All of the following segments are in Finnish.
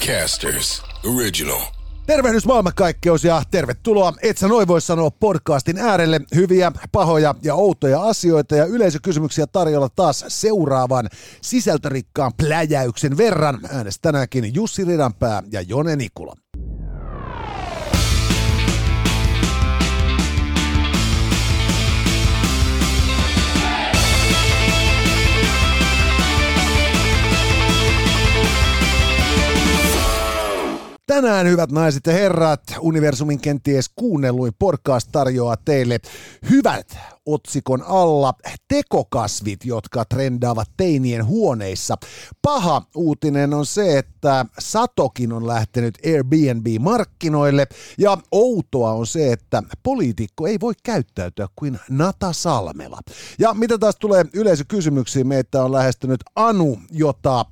Podcasters Original. Tervehdys maailmankaikkeus ja tervetuloa Et sä noin voi sanoa podcastin äärelle. Hyviä, pahoja ja outoja asioita ja yleisökysymyksiä tarjolla taas seuraavan sisältörikkaan pläjäyksen verran. Äänestä tänäänkin Jussi Ridanpää ja Jone Nikula. Tänään, hyvät naiset ja herrat, Universumin kenties kuunnelluin podcast tarjoaa teille hyvät otsikon alla tekokasvit, jotka trendaavat teinien huoneissa. Paha uutinen on se, että Satokin on lähtenyt Airbnb-markkinoille ja outoa on se, että poliitikko ei voi käyttäytyä kuin Nata Salmela. Ja mitä taas tulee yleisökysymyksiin, meitä on lähestynyt Anu, jota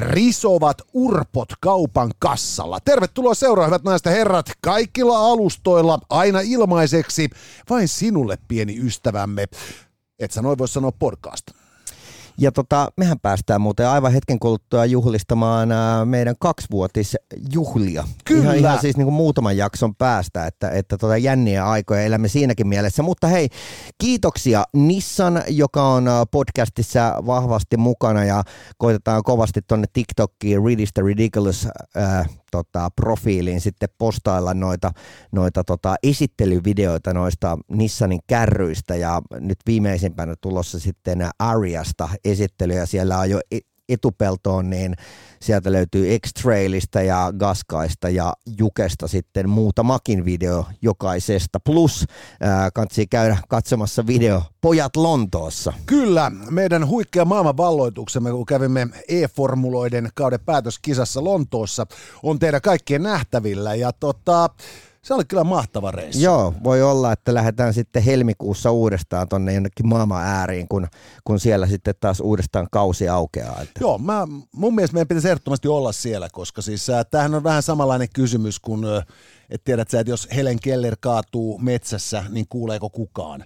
risovat urpot kaupan kassalla. Tervetuloa seuraan, hyvät naiset ja herrat, kaikilla alustoilla aina ilmaiseksi, vain sinulle pieni ystävämme. Et sä noin voi sanoa podcast. Ja tota, mehän päästään muuten aivan hetken kuluttua juhlistamaan ää, meidän kaksivuotisjuhlia. Kyllä. Ihan, ihan siis niin kuin muutaman jakson päästä, että, että tota jänniä aikoja elämme siinäkin mielessä. Mutta hei, kiitoksia Nissan, joka on ää, podcastissa vahvasti mukana ja koitetaan kovasti tonne TikTokiin Read is the Ridiculous ää, tota, profiiliin sitten postailla noita, noita tota, esittelyvideoita noista Nissanin kärryistä ja nyt viimeisimpänä tulossa sitten Ariasta esittelyjä. Siellä on jo etupeltoon, niin sieltä löytyy X-Trailista ja Gaskaista ja Jukesta sitten muutamakin video jokaisesta. Plus äh, kansi käydä katsomassa video Pojat Lontoossa. Kyllä, meidän huikea maailman valloituksemme, kun kävimme e-formuloiden kauden päätöskisassa Lontoossa, on teidän kaikkien nähtävillä. Ja tota, se oli kyllä mahtava reissu. Joo, voi olla, että lähdetään sitten helmikuussa uudestaan tonne jonnekin maailman ääriin, kun, kun siellä sitten taas uudestaan kausi aukeaa. Että. Joo, mä, mun mielestä meidän pitäisi ehdottomasti olla siellä, koska siis äh, tämähän on vähän samanlainen kysymys kuin, äh, että tiedät sä, että jos Helen Keller kaatuu metsässä, niin kuuleeko kukaan?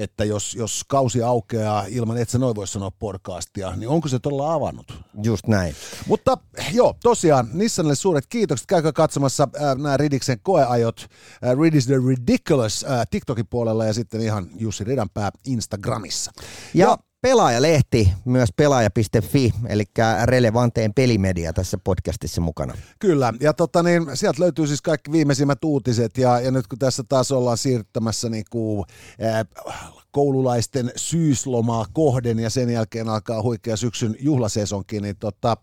Että jos, jos kausi aukeaa ilman, että sä noin voi sanoa podcastia, niin onko se todella avannut? Just näin. Mutta joo, tosiaan Nissanille suuret kiitokset. Käykää katsomassa äh, nämä Ridiksen koeajot. Äh, Rid is the Ridiculous äh, TikTokin puolella ja sitten ihan Jussi Ridanpää Instagramissa. Ja, ja Pelaajalehti, myös pelaaja.fi, eli relevanteen pelimedia tässä podcastissa mukana. Kyllä, ja tota niin, sieltä löytyy siis kaikki viimeisimmät uutiset, ja, ja nyt kun tässä taas ollaan siirtämässä niin kuin, äh, koululaisten syyslomaa kohden ja sen jälkeen alkaa huikea syksyn juhlasesonkin, niin tota,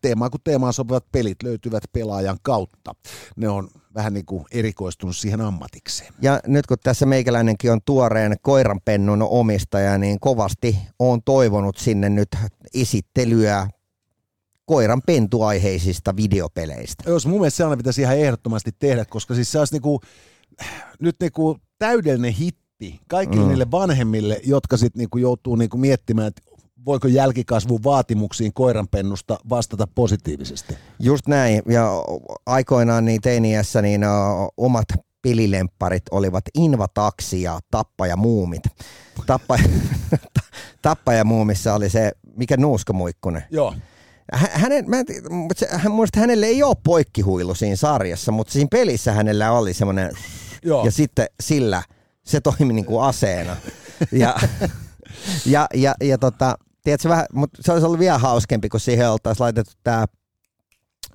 teemaan kuin teemaan sopivat pelit löytyvät pelaajan kautta. Ne on vähän niin kuin erikoistunut siihen ammatikseen. Ja nyt kun tässä meikäläinenkin on tuoreen koiranpennun omistaja, niin kovasti on toivonut sinne nyt esittelyä koiran pentuaiheisista videopeleistä. Jos mun mielestä sellainen pitäisi ihan ehdottomasti tehdä, koska siis se olisi niinku, nyt niinku täydellinen hitti kaikille mm. niille vanhemmille, jotka sitten niinku joutuu niinku miettimään, että voiko jälkikasvun vaatimuksiin koiranpennusta vastata positiivisesti? Just näin, ja aikoinaan niin teiniässä niin omat pelilempparit olivat Invataksi ja Tappaja Muumit. Tappaja, tappaja Muumissa oli se, mikä nuuskamuikkunen. Joo. Hänen, mä en, mutta se, hän, muista hänelle ei ole poikkihuilu siinä sarjassa, mutta siinä pelissä hänellä oli semmoinen, ja sitten sillä se toimi niin kuin aseena. Ja, ja, ja, ja tota, tiedätkö, vähän, mutta se olisi ollut vielä hauskempi, kun siihen oltaisiin laitettu tämä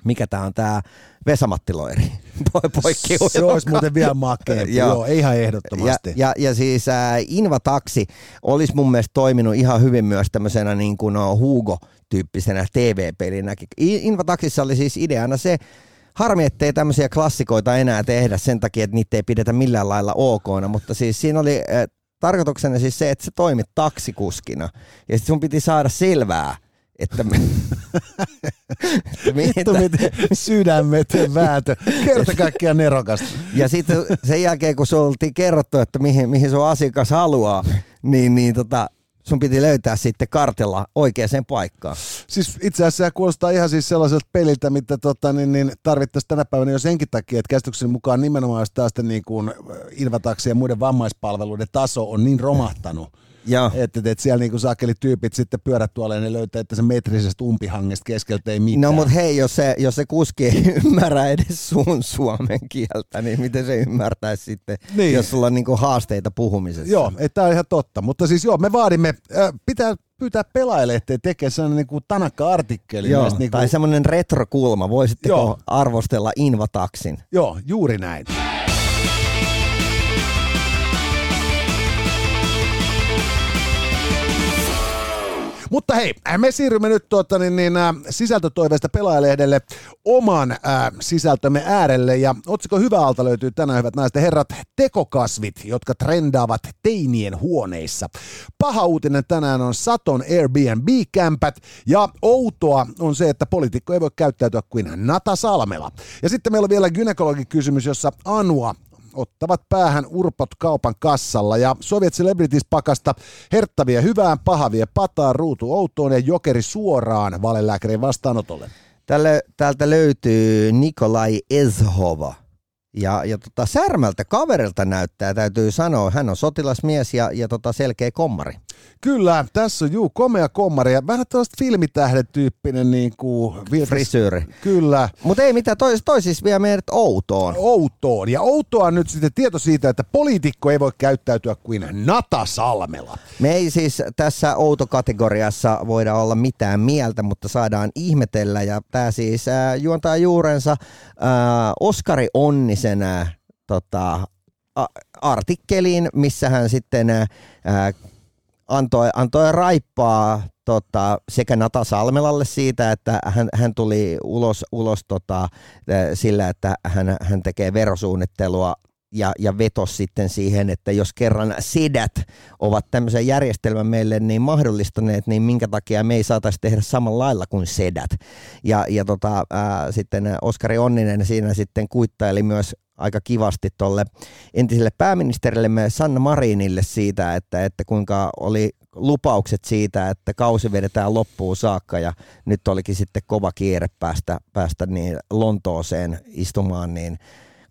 mikä tämä on tämä Vesamattiloiri. Poikki Se olisi muuten vielä makeampi, joo. joo, ihan ehdottomasti. Ja, ja, ja siis äh, Invataksi olisi mun mielestä toiminut ihan hyvin myös tämmöisenä niin kuin no, Hugo-tyyppisenä TV-pelinäkin. Invataksissa oli siis ideana se, Harmi, ettei tämmöisiä klassikoita enää tehdä sen takia, että niitä ei pidetä millään lailla okona, mutta siis siinä oli äh, tarkoituksena siis se, että sä toimit taksikuskina ja sit sun piti saada selvää, että, me, että Vittu miten sydämet vääntö. Kerta kaikkiaan nerokasta. Ja sitten sen jälkeen, kun se oltiin kerrottu, että mihin, mihin sun asiakas haluaa, niin, niin tota, sun piti löytää sitten kartella oikeaan paikkaan. Siis itse asiassa se kuulostaa ihan siis sellaiselta peliltä, mitä tota, niin, niin tarvittaisiin tänä päivänä jo senkin takia, että käsityksen mukaan nimenomaan taas niin kuin ja muiden vammaispalveluiden taso on niin romahtanut. Että et siellä niinku saakeli tyypit sitten pyörät tuolla ja ne löytää, että se metrisestä umpihangesta keskeltä ei mitään. No mutta hei, jos se, jos se kuski ei ymmärrä edes sun suomen kieltä, niin miten se ymmärtäisi sitten, Niin. niin. jos sulla on niinku haasteita puhumisessa? Joo, että tämä on ihan totta. Mutta siis joo, me vaadimme, äh, pitää pyytää pelaajille, ettei tekee sellainen niinku tanakka-artikkeli. Joo, näistä niinku, tai semmoinen retrokulma. Voisitteko Joo. arvostella Invataksin? Joo, juuri näin. Mutta hei, me siirrymme nyt tuota, niin, niin, äh, sisältötoiveesta pelaajalehdelle oman äh, sisältömme äärelle. Ja otsikko hyvä alta löytyy tänään, hyvät naiset herrat, tekokasvit, jotka trendaavat teinien huoneissa. Paha uutinen tänään on Saton Airbnb-kämpät ja outoa on se, että poliitikko ei voi käyttäytyä kuin Nata Salmela. Ja sitten meillä on vielä gynekologikysymys, jossa Anua ottavat päähän urpot kaupan kassalla ja Soviet Celebrities pakasta herttäviä hyvään, pahavia pataan, ruutu outoon ja jokeri suoraan valelääkärin vastaanotolle. Tälle, täältä löytyy Nikolai Ezhova. Ja, ja tota, Särmältä kaverilta näyttää, täytyy sanoa, hän on sotilasmies ja, ja tota, selkeä kommari. Kyllä, tässä on juu, komea kommari ja vähän tällaista filmitähden-tyyppinen niin kuin, Frisyyri. Kyllä, Mutta ei mitään, toi, toi siis vie meidät outoon. outoon. Ja outoa on nyt sitten tieto siitä, että poliitikko ei voi käyttäytyä kuin Nata Salmela. Me ei siis tässä outokategoriassa voida olla mitään mieltä, mutta saadaan ihmetellä. Ja tämä siis äh, juontaa juurensa äh, Oskari Onnisen äh, tota, a- artikkeliin, missä hän sitten äh, antoi, antoi raippaa tota, sekä Nata Salmelalle siitä, että hän, hän tuli ulos, ulos tota, sillä, että hän, hän tekee verosuunnittelua ja, ja vetos sitten siihen, että jos kerran sedät ovat tämmöisen järjestelmän meille niin mahdollistaneet, niin minkä takia me ei saataisi tehdä samalla lailla kuin sedät. Ja, ja tota, ää, sitten Oskari Onninen siinä sitten kuittaili myös aika kivasti tuolle entiselle pääministerillemme Sanna Marinille siitä, että, että kuinka oli lupaukset siitä, että kausi vedetään loppuun saakka ja nyt olikin sitten kova kiire päästä, päästä niin Lontooseen istumaan niin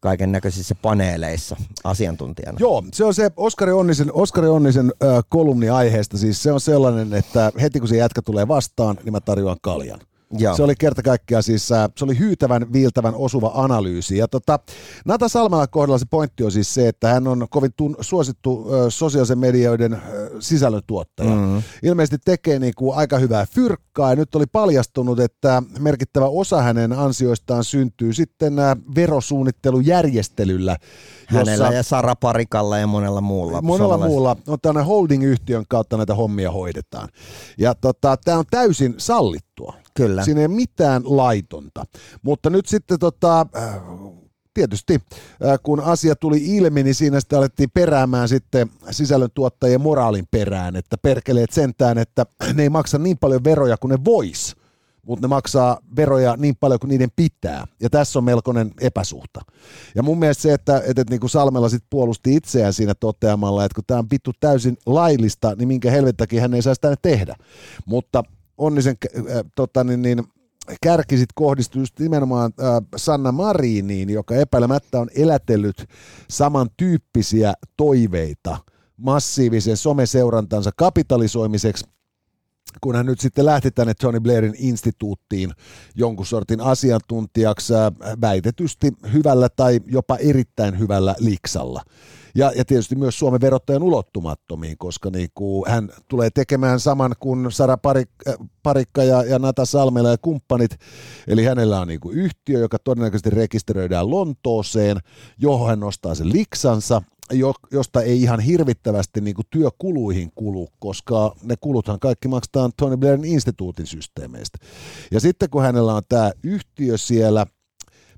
kaiken näköisissä paneeleissa asiantuntijana. Joo, se on se Oskari Onnisen, Oskari Onnisen äh, kolumni aiheesta. Siis se on sellainen, että heti kun se jätkä tulee vastaan, niin mä tarjoan kaljan. Joo. Se oli kerta kaikkiaan siis, äh, se oli hyytävän, viiltävän, osuva analyysi. Ja tota, Nata Salmela kohdalla se pointti on siis se, että hän on kovin tun, suosittu äh, sosiaalisen medioiden äh, sisällöntuottaja. Mm-hmm. Ilmeisesti tekee niinku aika hyvää fyrkkaa ja nyt oli paljastunut, että merkittävä osa hänen ansioistaan syntyy sitten äh, verosuunnittelujärjestelyllä. Hänellä ja Sara Parikalla ja monella muulla. Monella muulla on tämmöinen holding-yhtiön kautta näitä hommia hoidetaan. Ja tota, tämä on täysin sallittua. Kyllä. Siinä ei ole mitään laitonta. Mutta nyt sitten tota, äh, tietysti äh, kun asia tuli ilmi, niin siinä sitten alettiin peräämään sitten sisällöntuottajien moraalin perään, että perkeleet sentään, että ne ei maksa niin paljon veroja kuin ne vois mutta ne maksaa veroja niin paljon kuin niiden pitää. Ja tässä on melkoinen epäsuhta. Ja mun mielestä se, että, että, että niin kuin Salmela sit puolusti itseään siinä toteamalla, että kun tämä on vittu täysin laillista, niin minkä helvettäkin hän ei saisi tänne tehdä. Mutta onnisen äh, tota, niin, niin, kärki sit kohdistui just nimenomaan äh, Sanna Mariniin, joka epäilemättä on elätellyt samantyyppisiä toiveita massiivisen someseurantansa kapitalisoimiseksi kun hän nyt sitten lähti tänne Tony Blairin instituuttiin jonkun sortin asiantuntijaksi äh, väitetysti hyvällä tai jopa erittäin hyvällä liksalla. Ja, ja tietysti myös Suomen verottajan ulottumattomiin, koska niin kuin hän tulee tekemään saman kuin Sara Parik, äh, Parikka ja, ja Nata Salmela ja kumppanit. Eli hänellä on niin kuin yhtiö, joka todennäköisesti rekisteröidään Lontooseen, johon hän nostaa sen liksansa jo, josta ei ihan hirvittävästi niin kuin työkuluihin kulu, koska ne kuluthan kaikki maksetaan Tony Blairin instituutin systeemeistä. Ja sitten kun hänellä on tämä yhtiö siellä,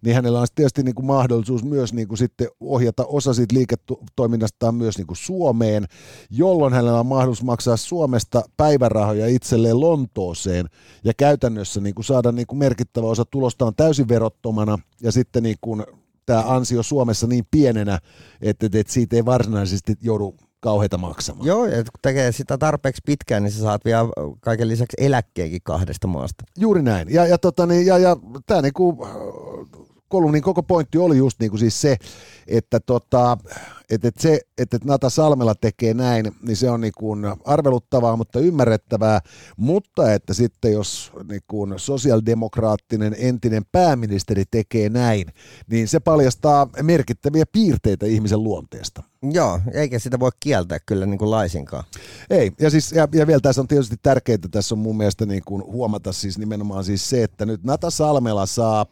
niin hänellä on tietysti niin kuin mahdollisuus myös niin kuin sitten ohjata osa siitä liiketoiminnastaan myös niin kuin Suomeen, jolloin hänellä on mahdollisuus maksaa Suomesta päivärahoja itselleen Lontooseen ja käytännössä niin kuin saada niin kuin merkittävä osa tulostaan täysin verottomana ja sitten niin kuin tämä ansio Suomessa niin pienenä, että, että siitä ei varsinaisesti joudu kauheita maksamaan. Joo, ja kun tekee sitä tarpeeksi pitkään, niin sä saat vielä kaiken lisäksi eläkkeenkin kahdesta maasta. Juuri näin. Ja, ja, tota, niin, ja, ja tämä niinku, kolumnin koko pointti oli just niin kuin siis se, että, tota, että, että se, että Nata Salmela tekee näin, niin se on niin kuin arveluttavaa, mutta ymmärrettävää, mutta että sitten jos niin kuin sosiaalidemokraattinen entinen pääministeri tekee näin, niin se paljastaa merkittäviä piirteitä ihmisen luonteesta. Joo, eikä sitä voi kieltää kyllä niin kuin laisinkaan. Ei, ja, siis, ja, ja vielä tässä on tietysti tärkeää, tässä on mun mielestä niin kuin huomata siis nimenomaan siis se, että nyt Nata Salmela saa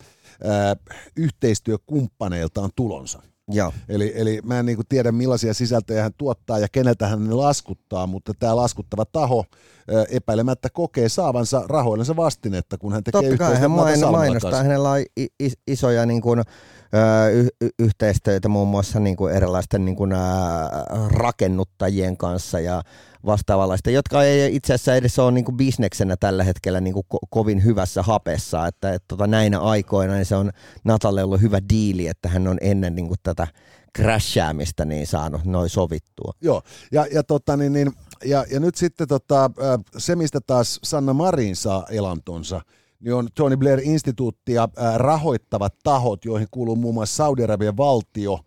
ää, yhteistyökumppaneiltaan tulonsa. Joo. Eli, eli mä en niin kuin tiedä millaisia sisältöjä hän tuottaa ja keneltä hän ne laskuttaa, mutta tämä laskuttava taho epäilemättä kokee saavansa rahoillensa vastinetta, kun hän tekee Totta kai hän main, mainostaa, hänellä on isoja niin kuin, y- yhteistyötä muun muassa niin kuin erilaisten niin kuin, rakennuttajien kanssa ja vastaavanlaista, jotka ei itse asiassa edes ole niin kuin bisneksenä tällä hetkellä niin kuin ko- kovin hyvässä hapessa, että et, tota, näinä aikoina niin se on Natalle ollut hyvä diili, että hän on ennen niin kuin tätä crashäämistä niin saanut noin sovittua. Joo, ja, ja, tota, niin, niin, ja, ja nyt sitten tota, se, mistä taas Sanna Marin saa elantonsa, niin on Tony Blair-instituuttia rahoittavat tahot, joihin kuuluu muun muassa Saudi-Arabian valtio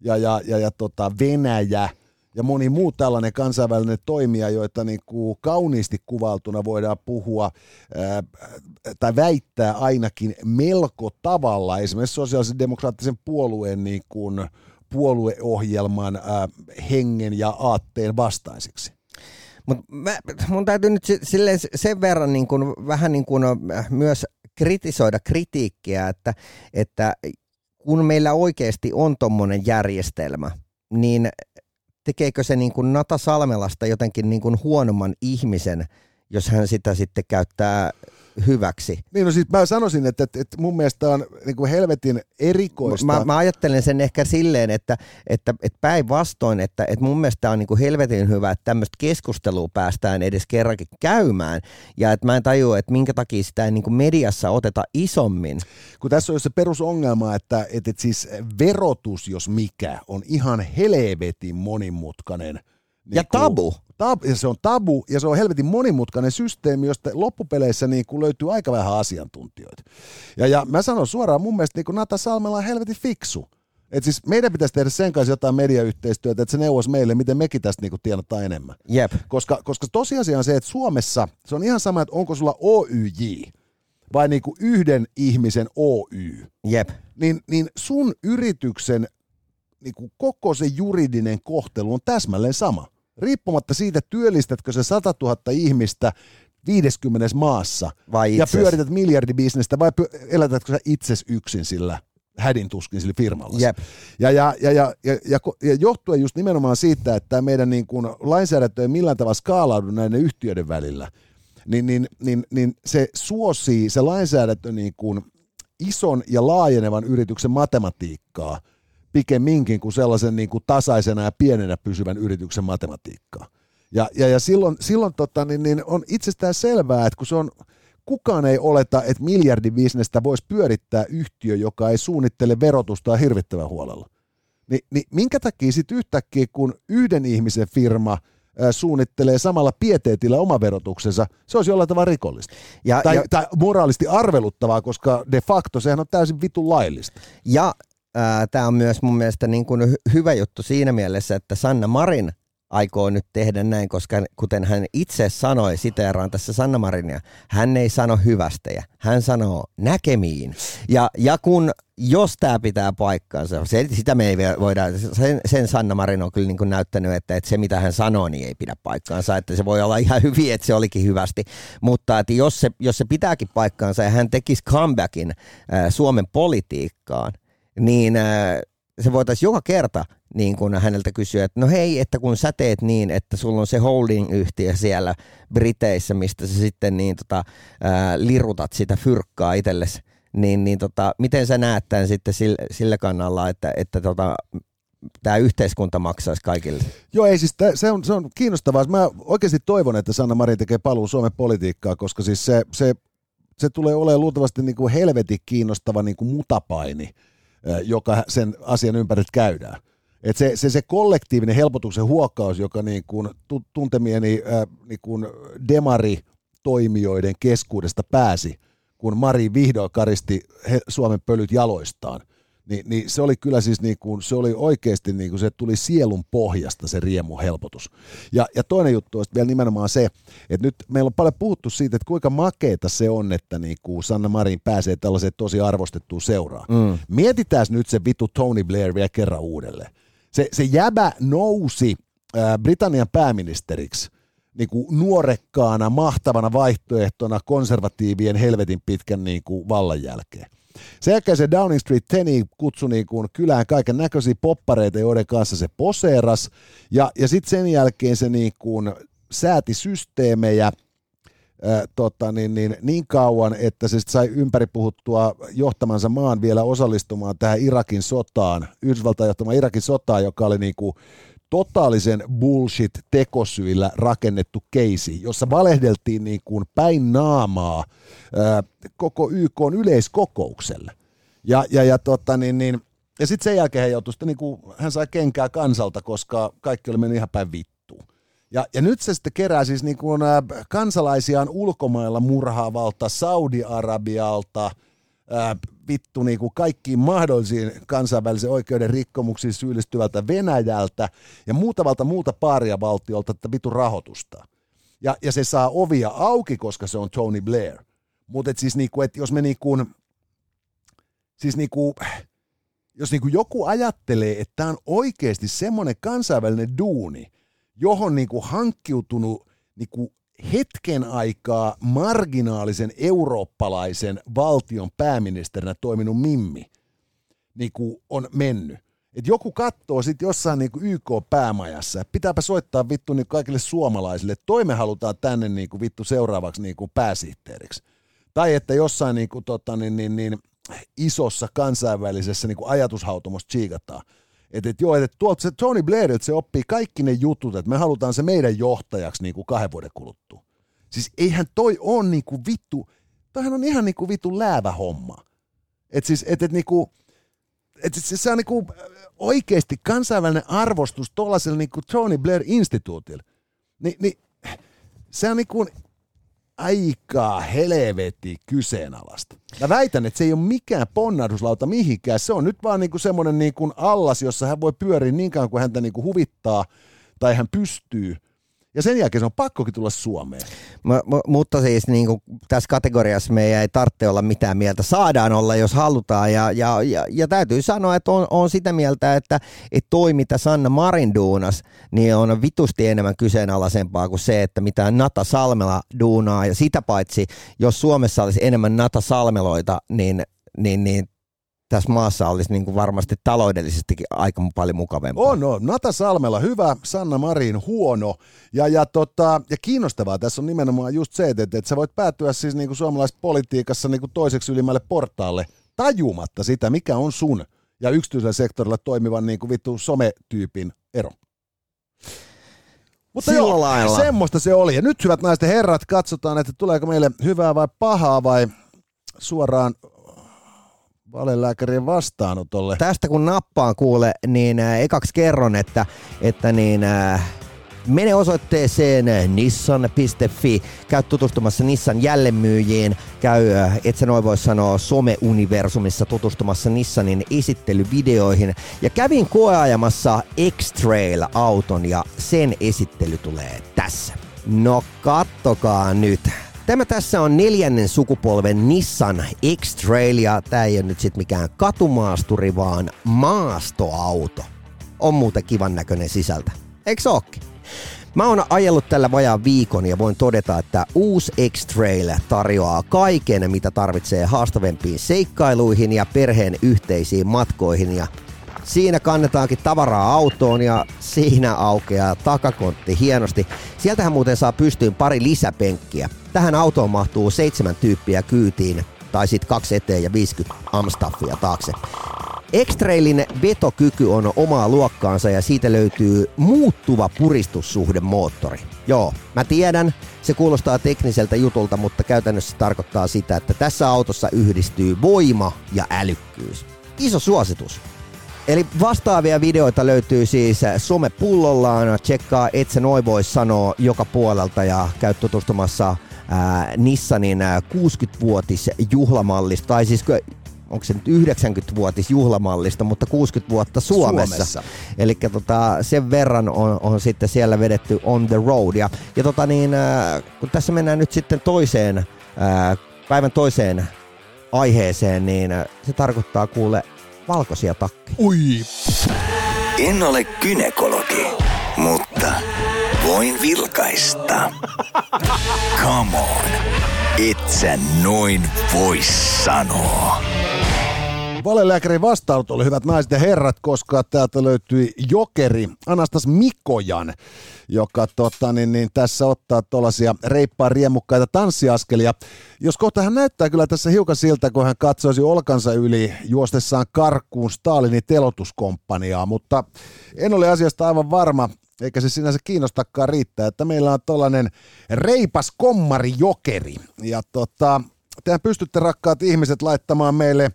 ja, ja, ja, ja tota Venäjä – ja moni muu tällainen kansainvälinen toimija, joita niin kuin kauniisti kuvaltuna voidaan puhua ää, tai väittää ainakin melko tavalla esimerkiksi sosiaalisen demokraattisen puolueen niin kuin puolueohjelman ää, hengen ja aatteen vastaisiksi. Mut mä, mun täytyy nyt silleen sen verran niin kun, vähän niin kun myös kritisoida kritiikkiä, että, että kun meillä oikeasti on tuommoinen järjestelmä, niin tekeekö se niin kuin Nata Salmelasta jotenkin niin kuin huonomman ihmisen, jos hän sitä sitten käyttää hyväksi. Niin no siis mä sanoisin, että, että, että mun mielestä on niin kuin helvetin erikoista. Mä, mä ajattelen sen ehkä silleen, että, että, että päinvastoin, että, että mun mielestä on niin kuin helvetin hyvä, että tämmöistä keskustelua päästään edes kerrankin käymään. Ja että mä en tajua, että minkä takia sitä ei niin kuin mediassa oteta isommin. Kun tässä on se perusongelma, että, että, että siis verotus, jos mikä, on ihan helvetin monimutkainen. Niin ja tabu tab, ja se on tabu ja se on helvetin monimutkainen systeemi, josta loppupeleissä niin kuin löytyy aika vähän asiantuntijoita. Ja, ja mä sanon suoraan, mun mielestä niin kuin Nata Salmela on helvetin fiksu. Et siis meidän pitäisi tehdä sen kanssa jotain mediayhteistyötä, että se neuvoisi meille, miten mekin tästä niinku tienataan enemmän. Jep. Koska, koska tosiasia on se, että Suomessa se on ihan sama, että onko sulla OYJ vai niinku yhden ihmisen OY. Jep. Niin, niin sun yrityksen niinku koko se juridinen kohtelu on täsmälleen sama riippumatta siitä, työllistätkö se 100 000 ihmistä 50 maassa vai ja pyörität miljardibisnestä vai elätätkö sä itses yksin sillä hädin tuskin sillä firmalla. Yep. Ja, ja, ja, ja, ja, ja, ja johtuen just nimenomaan siitä, että meidän niin kuin lainsäädäntö ei millään tavalla skaalaudu näiden yhtiöiden välillä, niin, niin, niin, niin se suosii se lainsäädäntö niin kuin ison ja laajenevan yrityksen matematiikkaa – pikemminkin kuin sellaisen niin kuin tasaisena ja pienenä pysyvän yrityksen matematiikkaa. Ja, ja, ja silloin, silloin tota, niin, niin on itsestään selvää, että kun se on, kukaan ei oleta, että miljardibisnestä voisi pyörittää yhtiö, joka ei suunnittele verotusta hirvittävän huolella. Ni, niin minkä takia sitten yhtäkkiä, kun yhden ihmisen firma suunnittelee samalla pieteetillä oma verotuksensa, se olisi jollain tavalla rikollista. Ja, tai, ja, tai moraalisti arveluttavaa, koska de facto sehän on täysin vitun laillista. Ja Tämä on myös mun mielestä niin kuin hyvä juttu siinä mielessä, että Sanna Marin aikoo nyt tehdä näin, koska kuten hän itse sanoi, siteeraan tässä Sanna Marinia, hän ei sano hyvästejä, hän sanoo näkemiin. Ja, ja kun, jos tämä pitää paikkaansa, se, sitä me ei voida, sen, sen Sanna Marin on kyllä niin kuin näyttänyt, että, että se mitä hän sanoo, niin ei pidä paikkaansa, että se voi olla ihan hyvin, että se olikin hyvästi, mutta että jos se, jos se pitääkin paikkaansa ja hän tekisi comebackin äh, Suomen politiikkaan, niin äh, se voitaisiin joka kerta niin kun häneltä kysyä, että no hei, että kun sä teet niin, että sulla on se holding-yhtiö siellä Briteissä, mistä sä sitten niin tota, ää, äh, lirutat sitä fyrkkaa itsellesi, niin, niin tota, miten sä näet tämän sitten sillä, sillä kannalla, että, että tota, tämä yhteiskunta maksaisi kaikille? Joo, ei siis tää, se, on, se on kiinnostavaa. Mä oikeasti toivon, että Sanna Marin tekee paluu Suomen politiikkaa, koska siis se, se, se tulee olemaan luultavasti niin kuin helvetin kiinnostava niin kuin mutapaini – joka sen asian ympäriltä käydään. Et se, se, se kollektiivinen helpotuksen huokkaus, joka niin kuin tuntemieni niin kuin demari toimijoiden keskuudesta pääsi, kun Mari vihdoin karisti Suomen pölyt jaloistaan – niin, niin se oli kyllä siis niin kuin, se oli oikeasti niin kuin se tuli sielun pohjasta se riemu helpotus. Ja, ja toinen juttu on vielä nimenomaan se, että nyt meillä on paljon puhuttu siitä, että kuinka makeita se on, että niin kuin Sanna Marin pääsee tällaiseen tosi arvostettuun seuraan. Mm. Mietitään nyt se vitu Tony Blair vielä kerran uudelleen. Se, se jäbä nousi äh, Britannian pääministeriksi niin kuin nuorekkaana, mahtavana vaihtoehtona konservatiivien helvetin pitkän niin kuin vallan jälkeen. Sen jälkeen se Downing Street Teni kutsui niin kuin kylään kaiken näköisiä poppareita, joiden kanssa se poseeras. Ja, ja sitten sen jälkeen se niin kuin sääti systeemejä ää, tota, niin, niin, niin kauan, että se sai ympäri puhuttua johtamansa maan vielä osallistumaan tähän Irakin sotaan, Yhdysvaltain johtamaan Irakin sotaan, joka oli niin kuin totaalisen bullshit-tekosyillä rakennettu keisi, jossa valehdeltiin niin kuin päin naamaa ää, koko YK yleiskokoukselle. Ja, ja, ja, tota, niin, niin, ja sitten sen jälkeen hän joutui sitten, niin kuin, hän sai kenkää kansalta, koska kaikki oli mennyt ihan päin vittuun. Ja, ja nyt se sitten kerää siis niin kuin, ä, kansalaisiaan ulkomailla murhaavalta Saudi-Arabialta, ää, vittu niin kuin kaikkiin mahdollisiin kansainvälisen oikeuden rikkomuksiin syyllistyvältä Venäjältä ja muutavalta muuta valtiolta että vittu rahoitusta. Ja, ja se saa ovia auki, koska se on Tony Blair. Mutta siis niinku, et jos me niinku, siis niinku, jos niinku joku ajattelee, että tämä on oikeasti semmoinen kansainvälinen duuni, johon niinku hankkiutunut niinku hetken aikaa marginaalisen eurooppalaisen valtion pääministerinä toiminut Mimmi niin kuin on mennyt. Et joku katsoo sitten jossain niin YK-päämajassa, että pitääpä soittaa vittu niin kaikille suomalaisille, että toi me halutaan tänne niin kuin vittu seuraavaksi niin kuin pääsihteeriksi. Tai että jossain niin kuin, tota, niin, niin, niin, isossa kansainvälisessä niin kuin ajatushautomossa chiikataan. Että et joo, että tuolta se Tony Blair, että se oppii kaikki ne jutut, että me halutaan se meidän johtajaksi niin kuin kahden vuoden kuluttua. Siis eihän toi on niin kuin vittu, toihan on ihan niin kuin vittu läävä homma. Että siis, että et niinku, et se, se on niinku oikeasti kansainvälinen arvostus tuollaiselle niinku Tony Blair instituutille. Ni, niin se on niinku aika helvetti kyseenalaista. Mä väitän, että se ei ole mikään ponnahduslauta mihinkään. Se on nyt vaan niinku semmoinen niinku allas, jossa hän voi pyöriä niin kauan kuin häntä niinku huvittaa tai hän pystyy. Ja sen jälkeen se on pakkokin tulla Suomeen. M- m- mutta siis niin kuin tässä kategoriassa meidän ei tarvitse olla mitään mieltä. Saadaan olla, jos halutaan. Ja, ja, ja, ja täytyy sanoa, että on, on sitä mieltä, että, että toi, mitä Sanna Marin duunas, niin on vitusti enemmän kyseenalaisempaa kuin se, että mitä Nata Salmela duunaa. Ja sitä paitsi, jos Suomessa olisi enemmän Nata Salmeloita, niin, niin, niin tässä maassa olisi niin kuin varmasti taloudellisestikin aika paljon mukavempaa. On, on. Nata Salmela hyvä, Sanna Marin huono. Ja, ja, tota, ja kiinnostavaa tässä on nimenomaan just se, että, että sä voit päätyä siis niin kuin suomalaisessa politiikassa niin kuin toiseksi ylimmälle portaalle tajumatta sitä, mikä on sun ja yksityisellä sektorilla toimivan niin kuin vittu sometyypin ero. Mutta Sillä joo, lailla. semmoista se oli. Ja nyt hyvät naiset herrat, katsotaan, että tuleeko meille hyvää vai pahaa vai suoraan valelääkärien vastaanotolle. Tästä kun nappaan kuule, niin äh, ekaksi kerron, että, että niin, äh, Mene osoitteeseen nissan.fi, käy tutustumassa Nissan jälleenmyyjiin, käy, äh, et sä noin voi sanoa, some-universumissa tutustumassa Nissanin esittelyvideoihin. Ja kävin koeajamassa X-Trail-auton ja sen esittely tulee tässä. No kattokaa nyt. Tämä tässä on neljännen sukupolven Nissan X-Trail ja tämä ei ole nyt sit mikään katumaasturi, vaan maastoauto. On muuten kivan näköinen sisältä. Eikö ookin? Mä oon ajellut tällä vajaan viikon ja voin todeta, että uusi X-Trail tarjoaa kaiken, mitä tarvitsee haastavempiin seikkailuihin ja perheen yhteisiin matkoihin ja Siinä kannetaankin tavaraa autoon ja siinä aukeaa takakontti hienosti. Sieltähän muuten saa pystyyn pari lisäpenkkiä. Tähän autoon mahtuu seitsemän tyyppiä kyytiin, tai sitten kaksi eteen ja 50 amstaffia taakse. X-Trailin vetokyky on omaa luokkaansa ja siitä löytyy muuttuva puristussuhdemoottori. Joo, mä tiedän, se kuulostaa tekniseltä jutulta, mutta käytännössä tarkoittaa sitä, että tässä autossa yhdistyy voima ja älykkyys. Iso suositus. Eli vastaavia videoita löytyy siis somepullollaan. Tsekkaa Et se noin voi sanoa joka puolelta ja käy tutustumassa ää, Nissanin ää, 60-vuotisjuhlamallista, tai siis onko se nyt 90-vuotisjuhlamallista, mutta 60 vuotta Suomessa. Suomessa. Eli tota, sen verran on, on sitten siellä vedetty on the road. Ja, ja tota niin, äh, kun tässä mennään nyt sitten toiseen, äh, päivän toiseen aiheeseen, niin se tarkoittaa kuule valkoisia takkeja. Ui! En ole kynekologi, mutta voin vilkaista. Come on, et sä noin voi sanoa. Valelääkärin vastaanot oli hyvät naiset ja herrat, koska täältä löytyi jokeri Anastas Mikojan, joka tota, niin, niin, tässä ottaa tuollaisia reippaan riemukkaita tanssiaskelia. Jos kohta hän näyttää kyllä tässä hiukan siltä, kun hän katsoisi olkansa yli juostessaan karkkuun Stalinin telotuskomppaniaa, mutta en ole asiasta aivan varma, eikä se sinänsä kiinnostakaan riittää, että meillä on tällainen reipas kommari jokeri. Ja tota, tehän pystytte rakkaat ihmiset laittamaan meille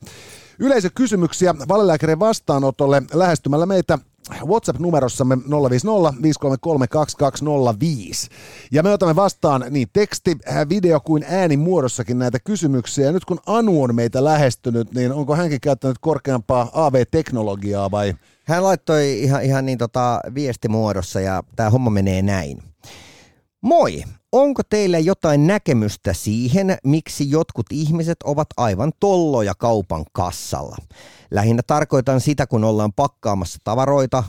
Yleisökysymyksiä valelääkärin vastaanotolle lähestymällä meitä WhatsApp-numerossamme 050 533 2205. Ja me otamme vastaan niin teksti, äh, video kuin ääni muodossakin näitä kysymyksiä. Ja nyt kun Anu on meitä lähestynyt, niin onko hänkin käyttänyt korkeampaa AV-teknologiaa vai? Hän laittoi ihan, ihan niin tota viestimuodossa ja tämä homma menee näin. Moi! Onko teillä jotain näkemystä siihen, miksi jotkut ihmiset ovat aivan tolloja kaupan kassalla? Lähinnä tarkoitan sitä, kun ollaan pakkaamassa tavaroita,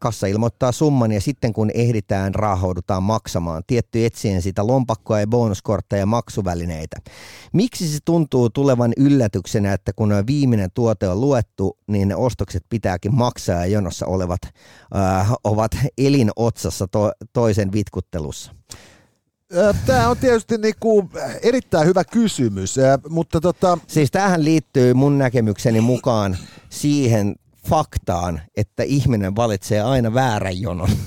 kassa ilmoittaa summan ja sitten kun ehditään, raahoudutaan maksamaan. Tietty etsien sitä lompakkoa ja bonuskortteja ja maksuvälineitä. Miksi se tuntuu tulevan yllätyksenä, että kun viimeinen tuote on luettu, niin ne ostokset pitääkin maksaa ja jonossa olevat äh, ovat elinotsassa to- toisen vitkuttelussa? Tämä on tietysti niinku erittäin hyvä kysymys, mutta tota... Siis tähän liittyy mun näkemykseni mukaan siihen faktaan, että ihminen valitsee aina väärän jonon.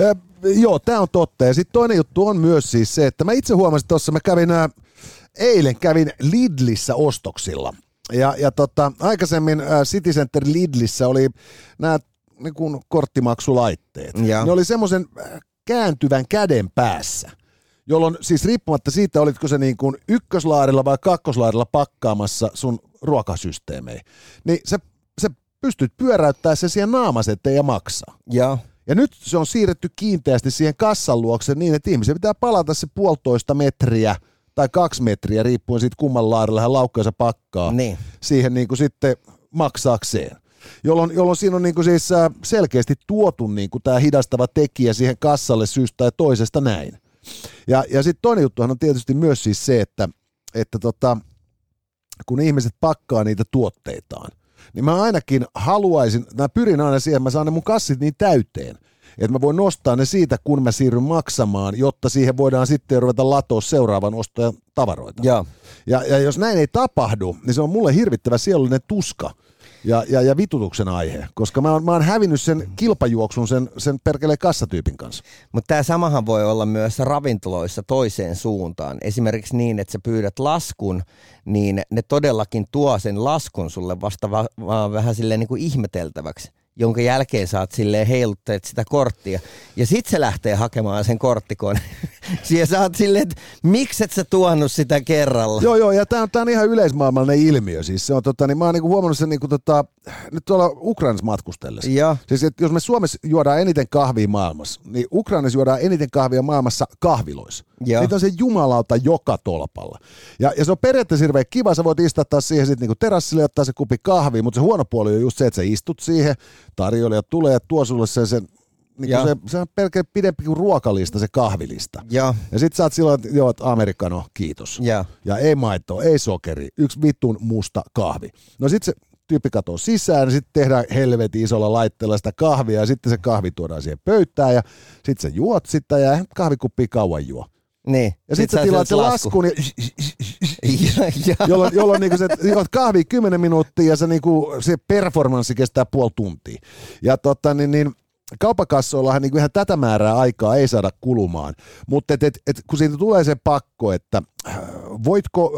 Äh, joo, tämä on totta. Ja sitten toinen juttu on myös siis se, että mä itse huomasin tuossa, mä kävin äh, eilen kävin Lidlissä ostoksilla. Ja, ja tota, aikaisemmin äh, City Center Lidlissä oli nämä niin korttimaksulaitteet. Ja. Ne oli semmoisen kääntyvän käden päässä jolloin siis riippumatta siitä, olitko se niin kuin ykköslaarilla vai kakkoslaarilla pakkaamassa sun ruokasysteemejä, niin se, se pystyt pyöräyttämään se siihen naamas ja maksaa. Ja. ja nyt se on siirretty kiinteästi siihen kassan luokse niin, että ihmisen pitää palata se puolitoista metriä tai kaksi metriä, riippuen siitä kumman laarilla hän laukkaansa pakkaa, niin. siihen niin kuin sitten maksaakseen. Jolloin, jolloin siinä on niin kuin siis äh, selkeästi tuotu niin kuin tämä hidastava tekijä siihen kassalle syystä tai toisesta näin. Ja, ja sitten toinen juttuhan on tietysti myös siis se, että, että tota, kun ihmiset pakkaa niitä tuotteitaan, niin mä ainakin haluaisin, mä pyrin aina siihen, että mä saan ne mun kassit niin täyteen, että mä voin nostaa ne siitä, kun mä siirryn maksamaan, jotta siihen voidaan sitten ruveta latoa seuraavan ostajan tavaroita. Ja. Ja, ja jos näin ei tapahdu, niin se on mulle hirvittävä sielullinen tuska, ja, ja, ja vitutuksen aihe, koska mä oon, mä oon hävinnyt sen kilpajuoksun sen, sen perkeleen kassatyypin kanssa. Mutta tämä samahan voi olla myös ravintoloissa toiseen suuntaan. Esimerkiksi niin, että sä pyydät laskun, niin ne todellakin tuo sen laskun sulle vasta va- vähän silleen niin kuin ihmeteltäväksi jonka jälkeen saat silleen heilutteet sitä korttia. Ja sit se lähtee hakemaan sen korttikon. Siihen saat silleen, että miksi et sä tuonut sitä kerralla? Joo, joo, ja tää on, tää on ihan yleismaailmallinen ilmiö. Siis se on, tota, niin mä oon niinku huomannut sen niinku, tota, nyt tuolla Ukrainassa matkustellessa. Joo. Siis että jos me Suomessa juodaan eniten kahvia maailmassa, niin Ukrainassa juodaan eniten kahvia maailmassa kahviloissa. Joo. Niitä on se jumalauta joka tolpalla. Ja, ja se on periaatteessa hirveän kiva, sä voit istuttaa siihen sitten niinku terassille ja ottaa se kupi kahvia, mutta se huono puoli on just se, että sä istut siihen, tarjoilija tulee ja tuo sulle sen, sen niin se, se on pelkästään pidempi kuin ruokalista, se kahvilista. Ja, ja sit sä oot silloin, että joo, että amerikano, kiitos. Ja. ja ei maitoa, ei sokeri, yksi vitun musta kahvi. No sit se tyyppi katoo sisään, sitten tehdään helvetin isolla laitteella sitä kahvia, ja sitten se kahvi tuodaan siihen pöytään, ja sitten se juot sitä, ja kahvikuppi kauan juo. Niin. Ja sitten sit tilaat sen laskun, ja, jolloin, jolloin niinku se, juot kahvi 10 minuuttia ja se, niinku, se performanssi kestää puoli tuntia. Ja tota, niin, niin, kaupakassoillahan niin ihan tätä määrää aikaa ei saada kulumaan, mutta et, et, et, kun siitä tulee se pakko, että äh, voitko,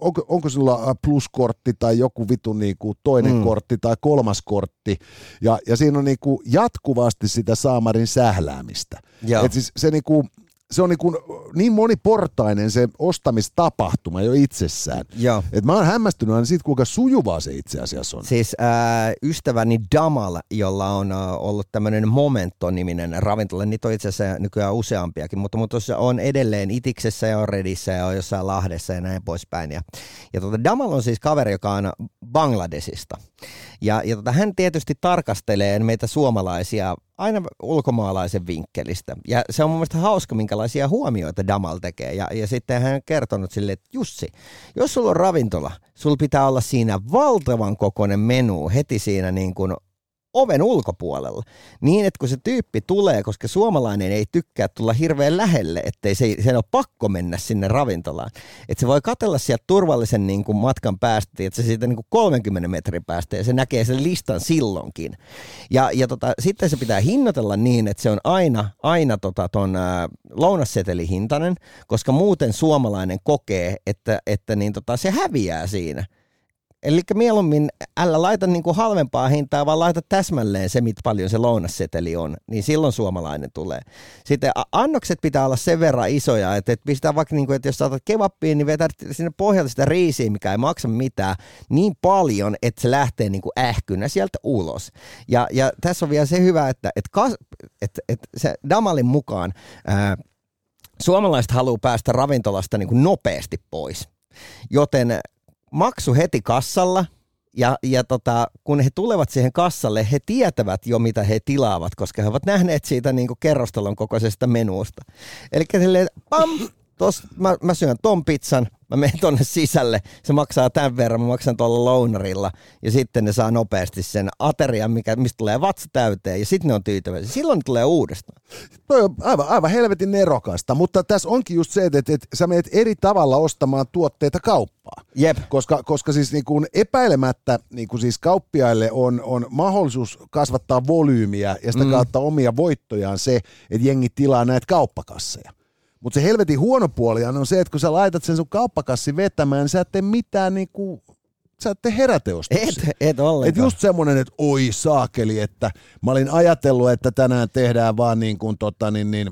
onko, onko sinulla pluskortti tai joku vitu niin kuin toinen mm. kortti tai kolmas kortti, ja, ja siinä on niin kuin jatkuvasti sitä saamarin sähläämistä. Et siis se niin kuin, se on niin, kuin, niin moniportainen se ostamistapahtuma jo itsessään. Joo. Et mä oon hämmästynyt aina siitä, kuinka sujuvaa se itse asiassa on. Siis äh, ystäväni Damal, jolla on äh, ollut tämmöinen Momento-niminen ravintola, niitä on itse asiassa nykyään useampiakin, mutta, mutta se on edelleen Itiksessä ja on Redissä ja on jossain Lahdessa ja näin poispäin. Ja, ja tota, Damal on siis kaveri, joka on Bangladesista. Ja, ja tota, hän tietysti tarkastelee meitä suomalaisia aina ulkomaalaisen vinkkelistä. Ja se on mun mielestä hauska, minkälaisia huomioita Damal tekee. Ja, ja sitten hän on kertonut sille, että Jussi, jos sulla on ravintola, sulla pitää olla siinä valtavan kokoinen menu heti siinä niin kuin oven ulkopuolella. Niin, että kun se tyyppi tulee, koska suomalainen ei tykkää tulla hirveän lähelle, ettei se, se ole pakko mennä sinne ravintolaan. Että se voi katella sieltä turvallisen niin kuin matkan päästä, että se siitä niin kuin 30 metrin päästä ja se näkee sen listan silloinkin. Ja, ja tota, sitten se pitää hinnoitella niin, että se on aina, aina tota ton ä, lounassetelihintainen, koska muuten suomalainen kokee, että, että niin tota, se häviää siinä. Eli mieluummin älä laita niinku halvempaa hintaa, vaan laita täsmälleen se, mitä paljon se lounasseteli on, niin silloin suomalainen tulee. Sitten annokset pitää olla sen verran isoja, että, että pistää vaikka, niinku, että jos saatat kebappiin, niin vetää sinne pohjalta sitä riisiä, mikä ei maksa mitään, niin paljon, että se lähtee niinku ähkynä sieltä ulos. Ja, ja tässä on vielä se hyvä, että, että, kas, että, että se Damalin mukaan ää, suomalaiset haluaa päästä ravintolasta niinku nopeasti pois. Joten maksu heti kassalla, ja, ja tota, kun he tulevat siihen kassalle, he tietävät jo, mitä he tilaavat, koska he ovat nähneet siitä niin kuin kerrostalon kokoisesta menuusta. Eli pam, tos, mä, mä syön ton pizzan, mä menen tonne sisälle, se maksaa tämän verran, mä maksan tuolla lounarilla, ja sitten ne saa nopeasti sen aterian, mikä, mistä tulee vatsa täyteen, ja sitten ne on tyytyväisiä. Silloin ne tulee uudestaan. Toi on aivan, aivan helvetin nerokasta, mutta tässä onkin just se, että, että, että sä menet eri tavalla ostamaan tuotteita kauppaa. Jep. Koska, koska siis niin kuin epäilemättä niin kuin siis kauppiaille on, on mahdollisuus kasvattaa volyymiä ja sitä mm. kautta omia voittojaan se, että jengi tilaa näitä kauppakasseja. Mutta se helvetin huono puoli on se, että kun sä laitat sen sun kauppakassi vetämään, niin sä et tee mitään niinku, sä et tee heräteostoksia. Et, et ollenkaan. Et just semmonen, että oi saakeli, että mä olin ajatellut, että tänään tehdään vaan niin kuin tota niin, niin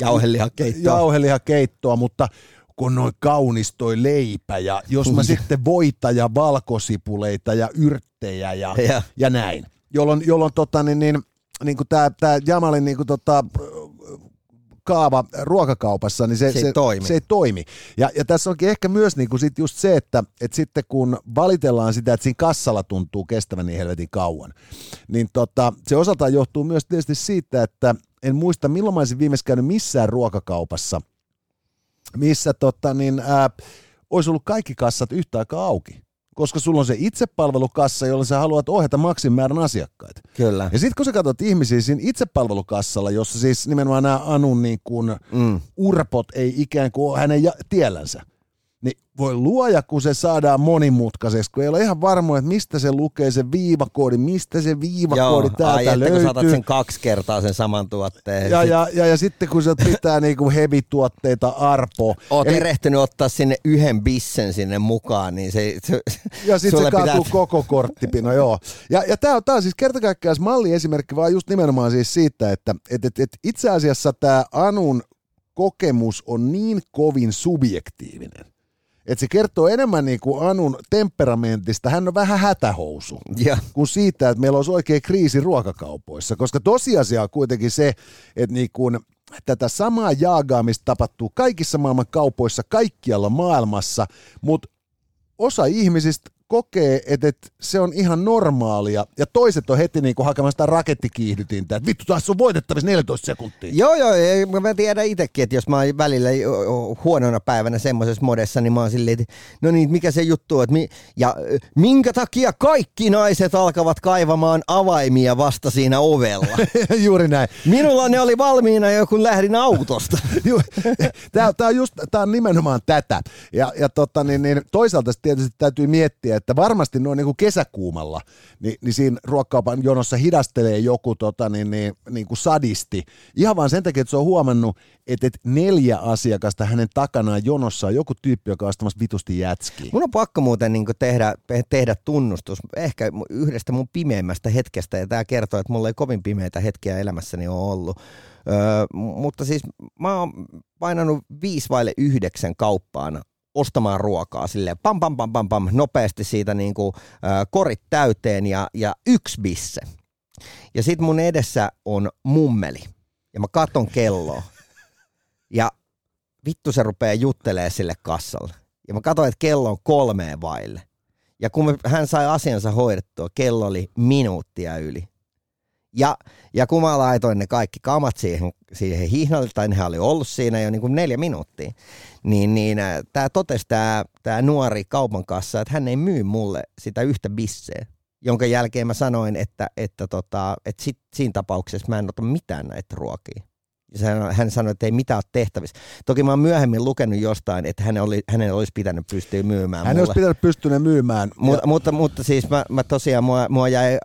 jauhelihakeittoa. jauhelihakeittoa, mutta kun noin kaunis toi leipä ja jos mä sitten voita ja valkosipuleita ja yrttejä ja, Ja. ja näin. Jolloin, jolloin tota, niin, niin, niin kuin tää, tää Jamalin niin kuin tota, kaava ruokakaupassa, niin se, Se ei toimi. Se ei toimi. Ja, ja tässä onkin ehkä myös niin kuin sit just se, että, että sitten kun valitellaan sitä, että siinä kassalla tuntuu kestävän niin helvetin kauan, niin tota, se osaltaan johtuu myös tietysti siitä, että en muista milloin mä olisin viimeksi käynyt missään ruokakaupassa, missä tota, niin, ää, olisi ollut kaikki kassat yhtä aikaa auki. Koska sulla on se itsepalvelukassa, jolla sä haluat ohjata maksimimäärän asiakkaita. Kyllä. Ja sitten kun sä katsot ihmisiä siinä itsepalvelukassalla, jossa siis nimenomaan nämä Anun niin kuin Mm. urpot ei ikään kuin ole hänen ja- tiellänsä, niin voi luoja, kun se saadaan monimutkaiseksi, kun ei ole ihan varma, että mistä se lukee se viivakoodi, mistä se viivakoodi Joo, ai, täältä kun saatat löytyy. sen kaksi kertaa sen saman tuotteen. Ja, ja, ja, ja sitten kun se pitää niinku heavy-tuotteita arpo. Oot Eli- erehtynyt ottaa sinne yhden bissen sinne mukaan, niin se, se Ja sitten se kaatuu pitää- koko korttipino, joo. Ja, ja tämä on, tää on siis kertakaikkiaan malliesimerkki vaan just nimenomaan siis siitä, että et, et, et itse asiassa tämä Anun kokemus on niin kovin subjektiivinen. Että se kertoo enemmän niin kuin Anun temperamentista. Hän on vähän hätähousu Ja. kuin siitä, että meillä olisi oikein kriisi ruokakaupoissa. Koska tosiasia on kuitenkin se, että niin kuin tätä samaa jaagaamista tapahtuu kaikissa maailman kaupoissa, kaikkialla maailmassa, mutta osa ihmisistä kokee, että, että se on ihan normaalia, ja toiset on heti niin kuin hakemassa sitä rakettikiihdytintä, että vittu taas on voitettavissa 14 sekuntia. Joo, joo, ei, mä tiedän itsekin, että jos mä oon välillä huonona päivänä semmoisessa modessa, niin mä oon silleen, että no niin, mikä se juttu on, että mi- ja minkä takia kaikki naiset alkavat kaivamaan avaimia vasta siinä ovella? Juuri näin. Minulla ne oli valmiina jo, kun lähdin autosta. Tämä, tämä, on just, tämä on nimenomaan tätä. Ja, ja tota, niin, niin, toisaalta tietysti täytyy miettiä, että varmasti noin niin kuin kesäkuumalla, niin, niin siinä ruokkaupan jonossa hidastelee joku tota, niin, niin, niin kuin sadisti. Ihan vaan sen takia, että se on huomannut, että, että neljä asiakasta hänen takanaan jonossa on joku tyyppi, joka on ostamassa vitusti jätskiä. Mun on pakko muuten niin tehdä, tehdä tunnustus ehkä yhdestä mun pimeimmästä hetkestä, ja tämä kertoo, että mulla ei kovin pimeitä hetkiä elämässäni ole ollut. Öö, mutta siis mä oon painanut viisi vaille yhdeksän kauppaan ostamaan ruokaa sille pam pam pam pam pam nopeasti siitä niin kuin, äh, korit täyteen ja, ja yksi bisse. Ja sit mun edessä on mummeli ja mä katon kelloa ja vittu se rupeaa juttelee sille kassalle. Ja mä katsoin, että kello on kolmeen vaille. Ja kun hän sai asiansa hoidettua, kello oli minuuttia yli. Ja, ja kun mä laitoin ne kaikki kamat siihen, siihen hihnalle, tai nehän oli ollut siinä jo niin kuin neljä minuuttia, niin, niin äh, tämä totesi tämä, tämä nuori kaupan kanssa, että hän ei myy mulle sitä yhtä bisseä, jonka jälkeen mä sanoin, että, että, tota, että sit, siinä tapauksessa mä en ota mitään näitä ruokia. Hän sanoi, että ei mitään ole tehtävissä. Toki mä oon myöhemmin lukenut jostain, että hänen, oli, hänen olisi pitänyt pystyä myymään Hän olisi pitänyt pystyä myymään. Mut, ja... mutta, mutta siis mä, mä tosiaan, mua, mua jäi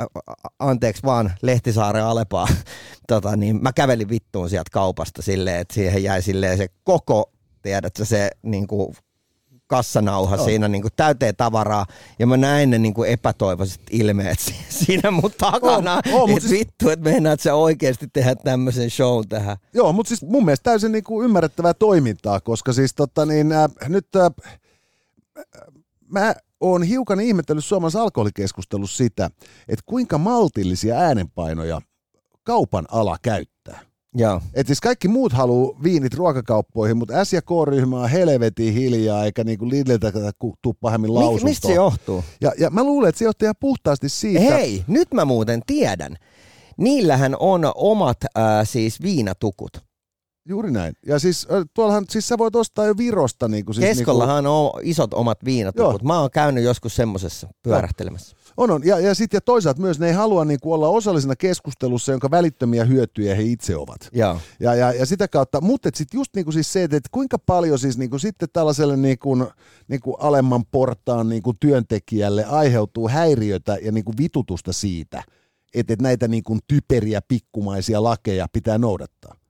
anteeksi vaan Lehtisaaren Alepaa. tota, niin mä kävelin vittuun sieltä kaupasta silleen, että siihen jäi silleen se koko, tiedätkö, se niin kuin kassanauha no. siinä niin kuin täyteen tavaraa, ja mä näin ne niin kuin epätoivoiset ilmeet siinä mun takana, oh, oh, että siis... vittu, että meinaat sä oikeasti tehdä tämmöisen show tähän. Joo, mutta siis mun mielestä täysin niin kuin ymmärrettävää toimintaa, koska siis tota niin, äh, nyt äh, mä oon hiukan ihmetellyt Suomessa alkoholikeskustelussa sitä, että kuinka maltillisia äänenpainoja kaupan ala käyttää. Joo. Et siis kaikki muut haluaa viinit ruokakauppoihin, mutta S- ja K-ryhmä on helvetin hiljaa, eikä niinku Lidliltä tuu pahemmin lausuntoa. Mistä se johtuu? Ja, ja mä luulen, että se johtuu ihan puhtaasti siitä. Hei, nyt mä muuten tiedän. Niillähän on omat äh, siis viinatukut. Juuri näin. Ja siis tuollahan, siis sä voit ostaa jo Virosta. Niin kuin, siis Keskollahan niin kuin... on isot omat viinatukut. Joo. Mä oon käynyt joskus semmosessa pyörähtelemässä. On, on. Ja, ja sitten ja toisaalta myös ne ei halua niin kuin olla osallisena keskustelussa, jonka välittömiä hyötyjä he itse ovat. Ja, ja, ja, ja sitä kautta, mutta sitten just niin kuin siis se, että kuinka paljon siis niin kuin sitten tällaiselle niin kuin, niin kuin alemman portaan niin kuin työntekijälle aiheutuu häiriötä ja niin kuin vitutusta siitä, että, että näitä niin kuin typeriä pikkumaisia lakeja pitää noudattaa.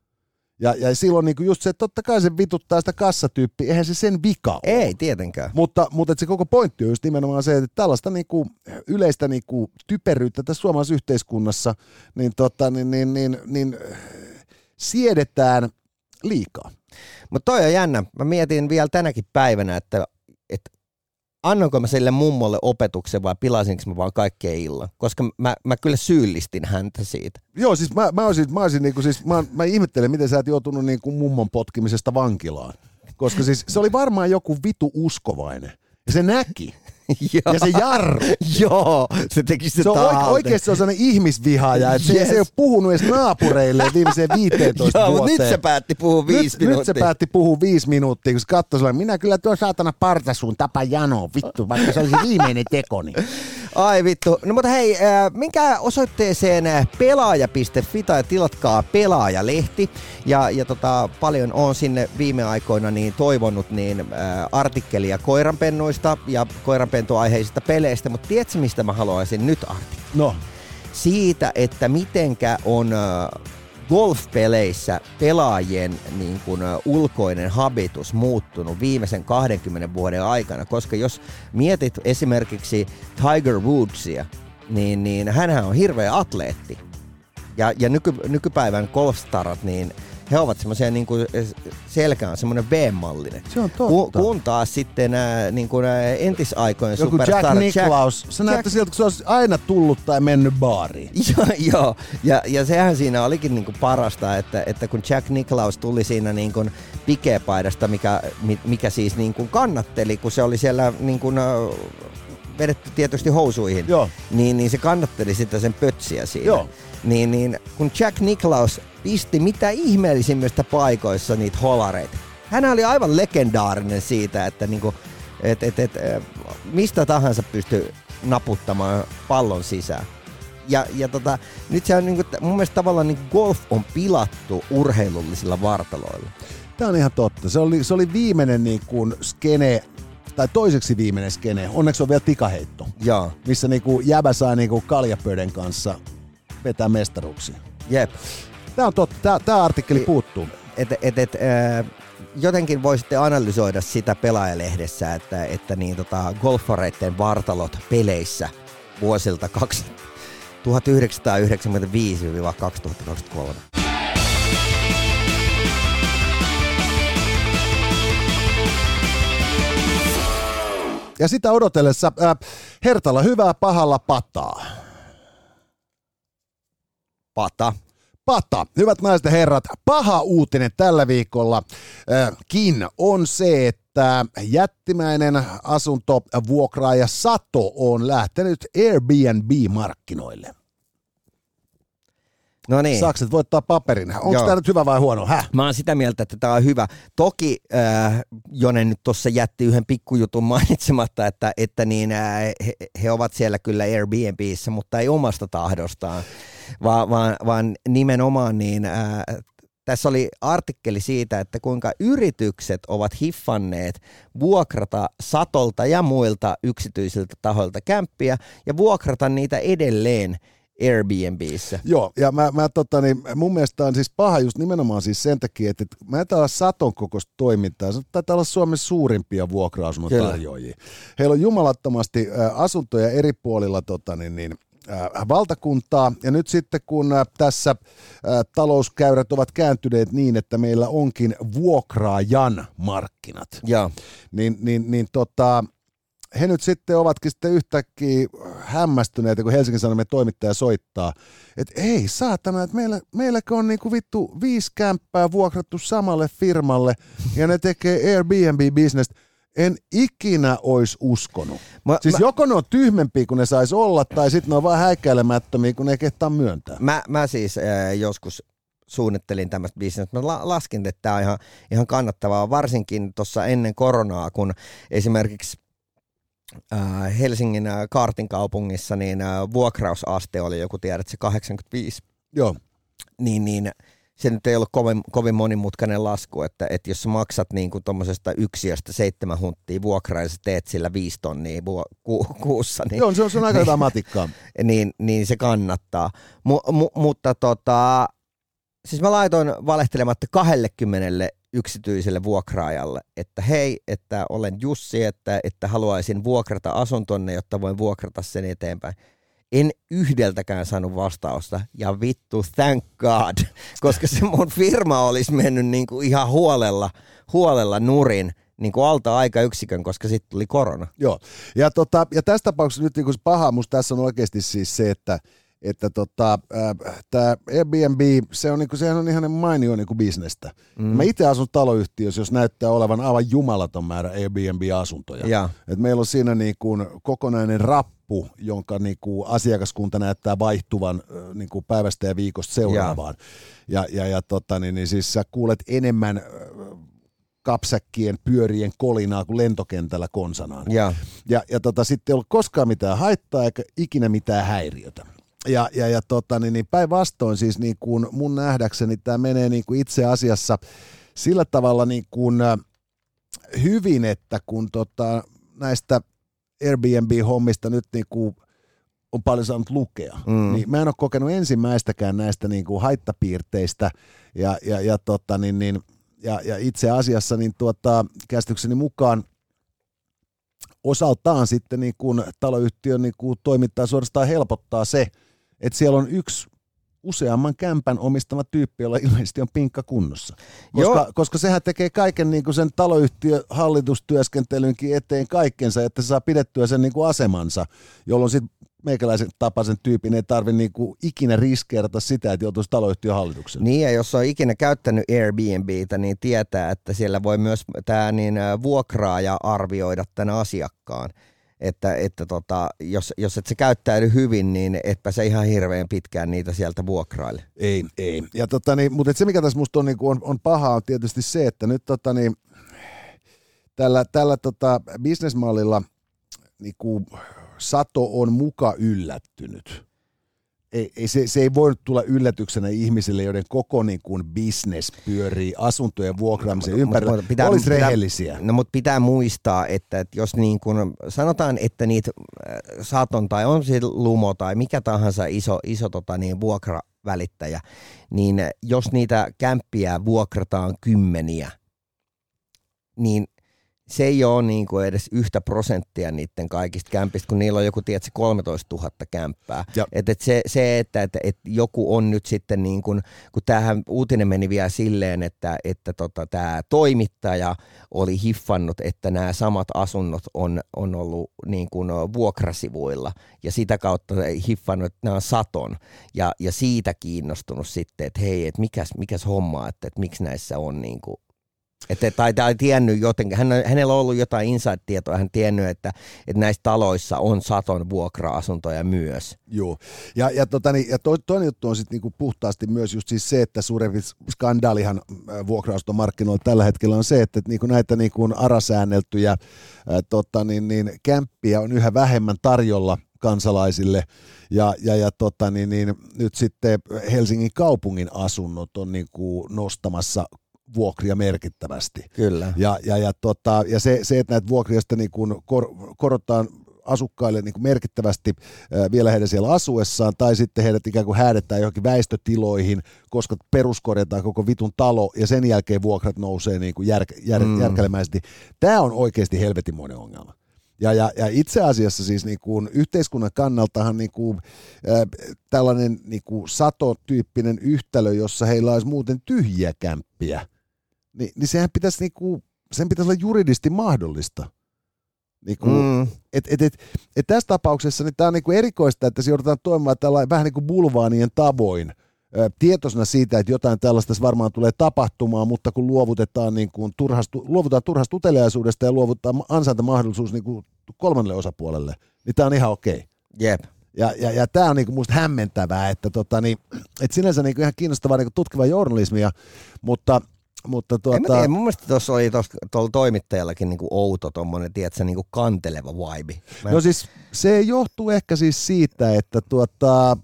Ja, ja silloin niin just se, että totta kai se vituttaa sitä kassatyyppiä, eihän se sen vika ole. Ei tietenkään. Mutta, mutta se koko pointti on just nimenomaan se, että tällaista niin kuin yleistä niin kuin typeryyttä tässä suomalaisessa yhteiskunnassa, niin, tota, niin, niin, niin, niin siedetään liikaa. Mutta toi on jännä. Mä mietin vielä tänäkin päivänä, että, että annoinko mä sille mummolle opetuksen vai pilasinko mä vaan kaikkea illan? Koska mä, mä kyllä syyllistin häntä siitä. Joo, siis mä, mä, olisin, mä, olisin niinku, siis, mä, mä ihmettelen, miten sä et joutunut niinku mummon potkimisesta vankilaan. Koska siis se oli varmaan joku vitu uskovainen. Ja se näki. Ja se jarru. Joo, se teki se Se on oike- oikeasti se on sellainen ihmisvihaaja, että yes. se, ei ole puhunut edes naapureille viimeiseen 15 Joo, vuoteen. nyt se päätti puhua viisi nyt, minuuttia. Nyt se päätti puhua viisi minuuttia, kun se katsoi minä kyllä tuo saatana partasuun tapa janoa, vittu, vaikka se olisi viimeinen tekoni. Ai vittu. No mutta hei, äh, minkä osoitteeseen äh, pelaaja.fi tai tilatkaa pelaajalehti. Ja, ja tota, paljon on sinne viime aikoina niin toivonut niin äh, artikkelia koiranpennuista ja koiranpentuaiheisista peleistä, mutta tiedätkö mistä mä haluaisin nyt artikkelin? No. Siitä, että mitenkä on äh, golfpeleissä pelaajien niin kuin, ulkoinen habitus muuttunut viimeisen 20 vuoden aikana, koska jos mietit esimerkiksi Tiger Woodsia, niin, niin hänhän on hirveä atleetti. Ja, ja nyky, nykypäivän golfstarat, niin he ovat semmoisia niin kuin selkä on semmoinen V-mallinen. Se on totta. Kun, kun taas sitten ää, niin kuin entisaikojen Joku superstar Jack Nicklaus, se näyttää siltä, kun se olisi aina tullut tai mennyt baariin. Joo, joo. Ja, ja sehän siinä olikin niinku parasta, että, että kun Jack Nicklaus tuli siinä niinku pikepaidasta, mikä, mikä siis niinku kannatteli, kun se oli siellä niinku, vedetty tietysti housuihin, Joo. Niin, niin se kannatteli sitä sen pötsiä siinä. Joo. Niin, niin kun Jack Nicklaus pisti mitä ihmeellisimmistä paikoissa niitä holareita. Hän oli aivan legendaarinen siitä, että niinku, et, et, et, mistä tahansa pystyy naputtamaan pallon sisään. Ja, ja tota, nyt se on niinku, mun mielestä tavallaan niinku golf on pilattu urheilullisilla vartaloilla. Tämä on ihan totta. Se oli, se oli viimeinen niin kuin skene tai toiseksi viimeinen skene, onneksi on vielä tikaheitto, Joo, missä niinku jäbä saa niinku kaljapöden kanssa vetää mestaruuksia. jep. Tämä on totta, tämä, tämä artikkeli I- puuttuu. Et, et, et, äh, jotenkin voisitte analysoida sitä pelaajalehdessä, että, että niin, tota, golfareiden vartalot peleissä vuosilta 2 1995-2023. Ja sitä odotellessa, äh, Hertalla hyvää pahalla pataa. Pata. Pata. Hyvät naiset ja herrat, paha uutinen tällä viikolla äh, kin on se, että jättimäinen asuntovuokraaja Sato on lähtenyt Airbnb-markkinoille. No niin. Sakset voittaa paperin. Onko tämä nyt hyvä vai huono? Häh? Mä oon sitä mieltä, että tämä on hyvä. Toki äh, Jone nyt tuossa jätti yhden pikkujutun mainitsematta, että, että niin, äh, he, he, ovat siellä kyllä Airbnbissä, mutta ei omasta tahdostaan, vaan, vaan, vaan nimenomaan niin, äh, tässä oli artikkeli siitä, että kuinka yritykset ovat hiffanneet vuokrata satolta ja muilta yksityisiltä tahoilta kämppiä ja vuokrata niitä edelleen Airbnbissä. Joo, ja mä, mä tota, niin, mun mielestä on siis paha just nimenomaan siis sen takia, että mä täällä Saton kokoista toimintaa. Se taitaa olla Suomen suurimpia Kyllä. tarjoajia. Heillä on jumalattomasti asuntoja eri puolilla tota, niin, niin, valtakuntaa. Ja nyt sitten kun tässä talouskäyrät ovat kääntyneet niin, että meillä onkin vuokraajan markkinat, Joo. niin, niin, niin tota, he nyt sitten ovatkin sitten yhtäkkiä hämmästyneitä, kun Helsingin Sanomien toimittaja soittaa, että ei saatana, että meillä, meilläkö on niinku vittu viisi kämppää vuokrattu samalle firmalle ja ne tekee Airbnb-bisnestä. En ikinä olisi uskonut. Mä- siis mä- joko ne on tyhmempiä kuin ne sais olla, tai sitten ne on vaan häikäilemättömiä, kun ne ei kehtaa myöntää. Mä, mä siis äh, joskus suunnittelin tämmöistä bisnestä. Mä la- laskin, että tämä on ihan, ihan kannattavaa, varsinkin tuossa ennen koronaa, kun esimerkiksi Helsingin äh, Kaartin kaupungissa niin äh, vuokrausaste oli joku, tiedät se 85, Joo. niin, niin se nyt ei ollut kovin, kovin monimutkainen lasku, että, että jos sä maksat niin kuin tuommoisesta yksiöstä seitsemän hunttia vuokraa ja sä teet sillä viisi tonnia ku, kuussa, niin, Joo, se on, se on aika hyvä matikkaa. niin, niin se kannattaa. Mu, mu, mutta tota, siis mä laitoin valehtelematta 20 yksityiselle vuokraajalle, että hei, että olen Jussi, että, että haluaisin vuokrata asuntonne, jotta voin vuokrata sen eteenpäin. En yhdeltäkään saanut vastausta, ja vittu, thank God, koska se mun firma olisi mennyt niin kuin ihan huolella, huolella nurin niin kuin alta aikayksikön, koska sitten tuli korona. Joo, ja, tota, ja tässä tapauksessa nyt niin se paha musta tässä on oikeasti siis se, että että tota, äh, tämä Airbnb, se on, niinku, sehän on ihan mainio niinku bisnestä. Mm. Mä itse asun taloyhtiössä, jos näyttää olevan aivan jumalaton määrä Airbnb-asuntoja. Ja. Et meillä on siinä niinku kokonainen rappu, jonka niinku asiakaskunta näyttää vaihtuvan äh, niinku päivästä ja viikosta seuraavaan. Ja, ja, ja tota, niin, niin siis sä kuulet enemmän kapsäkkien pyörien kolinaa kuin lentokentällä konsanaan. Ja. Ja, ja tota, sitten ei ollut koskaan mitään haittaa eikä ikinä mitään häiriötä. Ja, ja, ja tota, niin, niin päinvastoin siis niin kuin mun nähdäkseni tämä menee niin kuin itse asiassa sillä tavalla niin kuin, äh, hyvin, että kun tota, näistä Airbnb-hommista nyt niin kuin on paljon saanut lukea, Mm. mm. niin mä en ole kokenut ensimmäistäkään näistä niin kuin haittapiirteistä ja, ja, ja, tota, niin, niin, ja, ja itse asiassa niin tuota, käsitykseni mukaan osaltaan sitten niin kuin taloyhtiön niin kuin toimintaa suorastaan helpottaa se, että siellä on yksi useamman kämpän omistama tyyppi, jolla ilmeisesti on pinkka kunnossa. Koska, Joo. koska sehän tekee kaiken niin kuin sen taloyhtiön hallitustyöskentelynkin eteen kaikkensa, että se saa pidettyä sen niin kuin asemansa, jolloin sitten meikäläisen tapaisen tyypin ei tarvitse niin ikinä riskeerata sitä, että joutuisi taloyhtiön hallitukseen. Niin, ja jos on ikinä käyttänyt Airbnbtä, niin tietää, että siellä voi myös tämä niin, vuokraaja arvioida tämän asiakkaan. Että, että tota, jos, jos et se käyttäydy hyvin, niin etpä se ihan hirveän pitkään niitä sieltä vuokraile. Ei, ei. Ja tota, niin, mutta se mikä tässä musta on, niin on, on paha on tietysti se, että nyt tota, niin, tällä, tällä tota, bisnesmallilla niin sato on muka yllättynyt ei, ei, se, se ei voi tulla yllätyksenä ihmisille, joiden koko niin kuin business pyörii asuntojen vuokraamisen ympärillä. Mut, pitää, Olisi rehellisiä. no mutta pitää muistaa, että, että jos niin kuin, sanotaan, että niitä äh, saton tai on se lumo tai mikä tahansa iso, iso tota niin, vuokravälittäjä, niin jos niitä kämppiä vuokrataan kymmeniä, niin se ei ole niin kuin edes yhtä prosenttia niiden kaikista kämpistä, kun niillä on joku, tiedätkö, 13 000 kämppää. Et, et se, se, että et, et joku on nyt sitten, niin kuin, kun tämähän uutinen meni vielä silleen, että, että tota, tämä toimittaja oli hiffannut, että nämä samat asunnot on, on ollut niin kuin vuokrasivuilla ja sitä kautta hiffannut, että nämä on saton ja, ja siitä kiinnostunut sitten, että hei, että mikäs, mikäs homma, että, että miksi näissä on niin kuin että, tai, tai tiennyt jotenkin, hän, hänellä on ollut jotain inside-tietoa, hän tiennyt, että, että näissä taloissa on saton vuokra-asuntoja myös. Joo, ja, ja, tota, niin, ja to, toinen juttu on sitten niinku puhtaasti myös just siis se, että suurempi skandaalihan äh, vuokra markkinoilla tällä hetkellä on se, että niinku näitä niinku arasäänneltyjä ää, tota, niin, niin, kämppiä on yhä vähemmän tarjolla kansalaisille, ja, ja, ja tota, niin, niin, nyt sitten Helsingin kaupungin asunnot on niin kuin nostamassa vuokria merkittävästi. Kyllä. Ja, ja, ja, tota, ja se, se, että näitä vuokria sitten niin kuin kor, korotetaan asukkaille niin kuin merkittävästi vielä heidän siellä asuessaan, tai sitten heidät ikään kuin häädetään johonkin väistötiloihin, koska peruskorjataan koko vitun talo, ja sen jälkeen vuokrat nousee niin kuin jär, jär, mm. järkelemäisesti. Tämä on oikeasti helvetimoinen ongelma. Ja, ja, ja itse asiassa siis niin kuin yhteiskunnan kannaltahan niin kuin, äh, tällainen niin kuin satotyyppinen yhtälö, jossa heillä olisi muuten tyhjiä kämppiä, niin, niin sehän pitäisi, niinku, sen pitäisi olla juridisesti mahdollista. Niinku, mm. et, et, et, et tässä tapauksessa niin tämä on niinku erikoista, että se joudutaan toimimaan tällä vähän niin kuin bulvaanien tavoin, tietoisena siitä, että jotain tällaista varmaan tulee tapahtumaan, mutta kun luovutetaan, niin kuin turhastu, luovutaan turhasta uteliaisuudesta ja luovutaan ansaintamahdollisuus niin kuin kolmannelle osapuolelle, niin tämä on ihan okei. Okay. Jep. Ja, ja, ja tämä on niinku musta hämmentävää, että tota, niin, et sinänsä niinku ihan kiinnostavaa niinku tutkivaa journalismia, mutta mutta tuota... En tiedä, mun mielestä tuossa oli tuolla toimittajallakin niinku outo tuommoinen, tiedätkö, niinku kanteleva vibe. Mä... No siis se johtuu ehkä siis siitä, että tuota,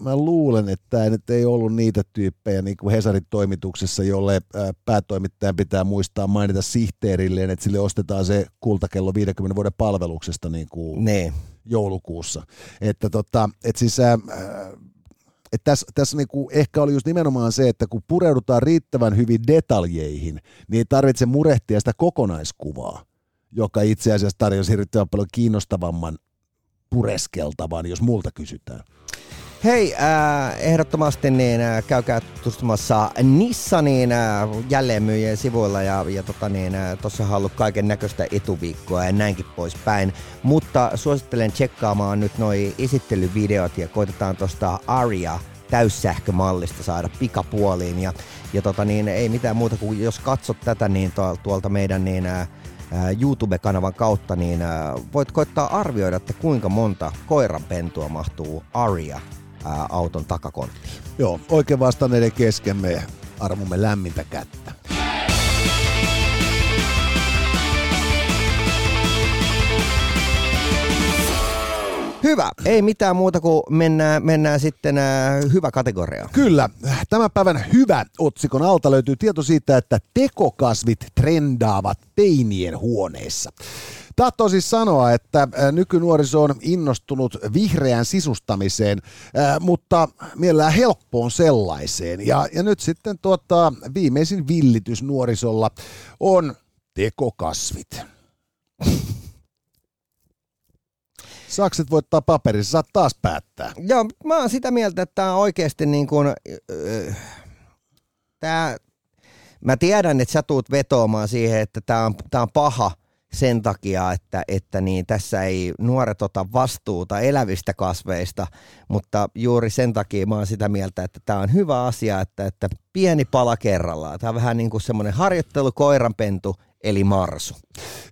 mä luulen, että tämä nyt ei ollut niitä tyyppejä niin kuin Hesarin toimituksessa, jolle päätoimittajan pitää muistaa mainita sihteerilleen, että sille ostetaan se kultakello 50 vuoden palveluksesta niin kuin joulukuussa. Että tota, et siis, äh, että tässä, tässä niinku ehkä oli just nimenomaan se, että kun pureudutaan riittävän hyvin detaljeihin, niin ei tarvitse murehtia sitä kokonaiskuvaa, joka itse asiassa tarjosi hirvittävän paljon kiinnostavamman pureskeltavan, jos multa kysytään. Hei, äh, ehdottomasti niin, äh, käykää tutustumassa Nissanin äh, jälleenmyyjien sivuilla ja, ja tota niin, äh, on ollut kaiken näköistä etuviikkoa ja näinkin poispäin. Mutta suosittelen tsekkaamaan nyt noi esittelyvideot ja koitetaan tuosta Aria täyssähkömallista saada pikapuoliin. Ja, ja tota niin, ei mitään muuta kuin jos katsot tätä niin tuolta meidän niin, äh, YouTube-kanavan kautta, niin äh, voit koittaa arvioida, että kuinka monta koiranpentua mahtuu Aria ää, auton takakonttiin. Joo, oikein vastanneiden kesken me armumme lämmintä kättä. Hyvä. Ei mitään muuta kuin mennään, mennään sitten äh, hyvä kategoria. Kyllä. Tämän päivän hyvä otsikon alta löytyy tieto siitä, että tekokasvit trendaavat teinien huoneissa. Tahtoo siis sanoa, että nykynuoriso on innostunut vihreään sisustamiseen, mutta mielellään helppoon sellaiseen. Ja, ja nyt sitten tuota, viimeisin villitys nuorisolla on tekokasvit. Sakset voittaa paperissa, saat taas päättää. Joo, mä oon sitä mieltä, että tämä on oikeasti niin kuin, äh, tää, mä tiedän, että sä tuut vetoamaan siihen, että tämä on, tää on paha – sen takia, että, että niin tässä ei nuoret ota vastuuta elävistä kasveista, mutta juuri sen takia mä oon sitä mieltä, että tämä on hyvä asia, että, että pieni pala kerrallaan. Tämä on vähän niin kuin semmoinen harjoittelu koiranpentu, eli marsu.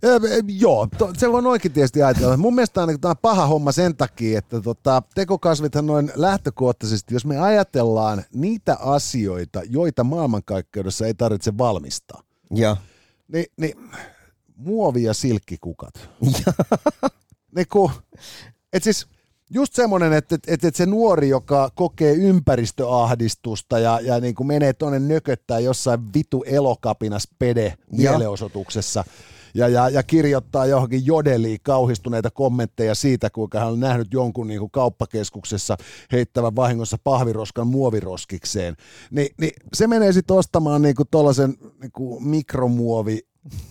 Ja, joo, to, se on oikein tietysti ajatella. Mun mielestä on, tämä on paha homma sen takia, että tota, tekokasvithan noin lähtökohtaisesti, jos me ajatellaan niitä asioita, joita maailmankaikkeudessa ei tarvitse valmistaa. Ja. Niin, niin muovi- ja silkkikukat. Niinku, et siis, just semmoinen, että, että, että se nuori, joka kokee ympäristöahdistusta ja, ja niin kuin menee tuonne nököttää jossain vitu elokapinas pede mielenosoituksessa ja, ja, ja kirjoittaa johonkin jodeliin kauhistuneita kommentteja siitä, kuinka hän on nähnyt jonkun niin kuin kauppakeskuksessa heittävän vahingossa pahviroskan muoviroskikseen, Ni, niin se menee sitten ostamaan niin kuin tuollaisen niin kuin mikromuovi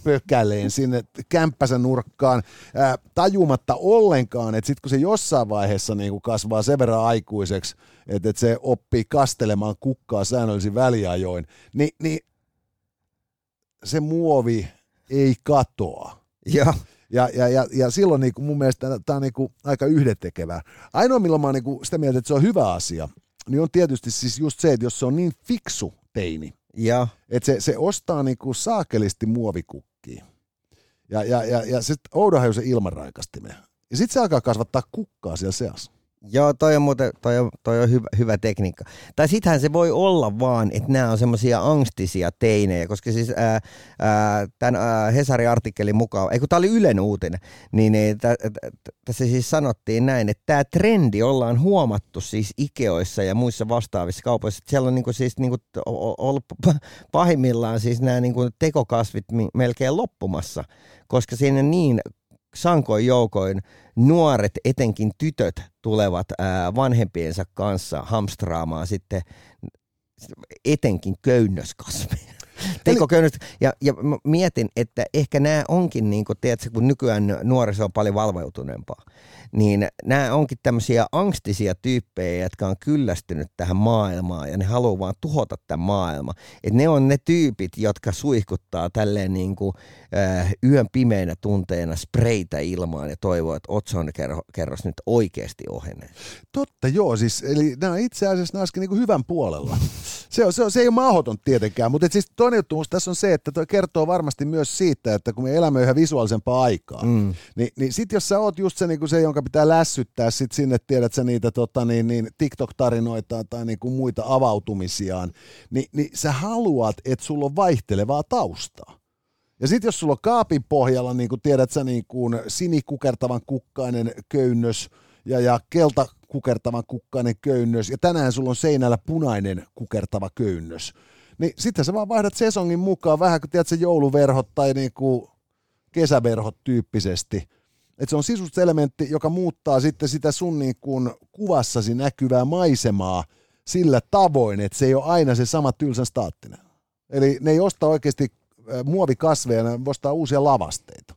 pökäleen sinne kämppäsen nurkkaan ää, tajumatta ollenkaan, että sitten kun se jossain vaiheessa niin kuin kasvaa sen verran aikuiseksi, että, että se oppii kastelemaan kukkaa säännöllisin väliajoin, niin, niin se muovi ei katoa. Ja. Ja, ja, ja, ja silloin niin kuin mun mielestä tämä on niin kuin aika yhdentekevää. Ainoa, milloin mä oon niin kuin sitä mieltä, että se on hyvä asia, niin on tietysti siis just se, että jos se on niin fiksu teini, ja. että se, se ostaa niin kuin saakelisti muovikukkia. Ja, ja, ja, ja sitten oudohaju se ilmanraikastimeen. Ja sitten se alkaa kasvattaa kukkaa siellä seassa. Joo, toi on, muuten, toi on, toi on hyvä, hyvä tekniikka. Tai sittenhän se voi olla vaan, että nämä on semmoisia angstisia teinejä, koska siis ää, ää, tämän ää, Hesari-artikkelin mukaan, ei kun tämä oli Ylen uutinen, niin, niin tä, tä, tässä siis sanottiin näin, että tämä trendi ollaan huomattu siis Ikeoissa ja muissa vastaavissa kaupoissa, että siellä on niinku siis niinku ollut pahimmillaan siis nämä niinku tekokasvit melkein loppumassa, koska siinä niin sankoin joukoin nuoret, etenkin tytöt, tulevat vanhempiensa kanssa hamstraamaan sitten etenkin köynnöskasveja. Tekoköynnöstä. Ja, ja mietin, että ehkä nämä onkin, niin kuin, tiedätkö, kun nykyään nuoriso on paljon valveutuneempaa, niin nämä onkin tämmöisiä angstisia tyyppejä, jotka on kyllästynyt tähän maailmaan ja ne haluaa vaan tuhota tämän maailman. Et ne on ne tyypit, jotka suihkuttaa tälleen niin kuin, äh, yön pimeinä tunteina spreitä ilmaan ja toivoo, että Otson kerros nyt oikeasti ohenee. Totta, joo. Siis, eli nämä itse asiassa nämä niin kuin hyvän puolella. Se, on, se, on, se ei ole mahdoton tietenkään, mutta siis toinen juttu tässä on se, että tuo kertoo varmasti myös siitä, että kun me elämme yhä visuaalisempaa aikaa, mm. niin, niin sitten jos sä oot just se, niin se jonka pitää lässyttää sit sinne, tiedät sä niitä tota, niin, niin TikTok-tarinoita tai niin kuin muita avautumisiaan, niin, niin sä haluat, että sulla on vaihtelevaa taustaa. Ja sitten jos sulla on kaapin pohjalla, niin kuin tiedät sä, niin kuin sinikukertavan kukkainen köynnös ja, ja kelta kukertavan kukkainen köynnös, ja tänään sulla on seinällä punainen kukertava köynnös, niin sitten sä vaan vaihdat sesongin mukaan vähän kuin tiedät, jouluverhot tai niin kuin kesäverhot tyyppisesti – että se on sisustuselementti, joka muuttaa sitten sitä sun niin kuin kuvassasi näkyvää maisemaa sillä tavoin, että se ei ole aina se sama tylsän staattinen. Eli ne ei osta oikeasti muovikasveja, ne ostaa uusia lavasteita.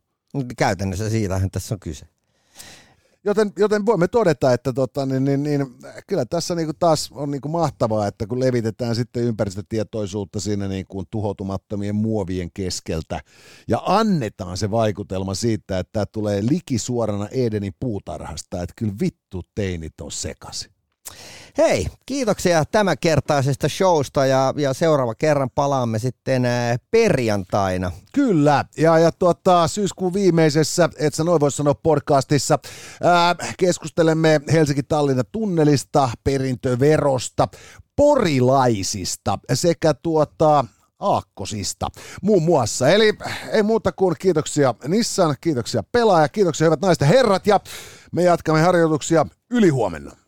Käytännössä siitähän tässä on kyse. Joten, joten voimme todeta, että tota, niin, niin, niin, kyllä tässä niin kuin taas on niin kuin mahtavaa, että kun levitetään sitten ympäristötietoisuutta siinä niin kuin tuhoutumattomien muovien keskeltä ja annetaan se vaikutelma siitä, että tämä tulee likisuorana Edenin puutarhasta, että kyllä vittu teinit on sekasi. Hei, kiitoksia tämänkertaisesta showsta ja, ja seuraava kerran palaamme sitten ää, perjantaina. Kyllä, ja, ja tuota, syyskuun viimeisessä, et sä noin voi sanoa podcastissa, ää, keskustelemme Helsinki-Tallinnan tunnelista, perintöverosta, porilaisista sekä tuota, aakkosista muun muassa. Eli ei muuta kuin kiitoksia Nissan, kiitoksia pelaaja, kiitoksia hyvät naiset ja herrat ja me jatkamme harjoituksia ylihuomenna.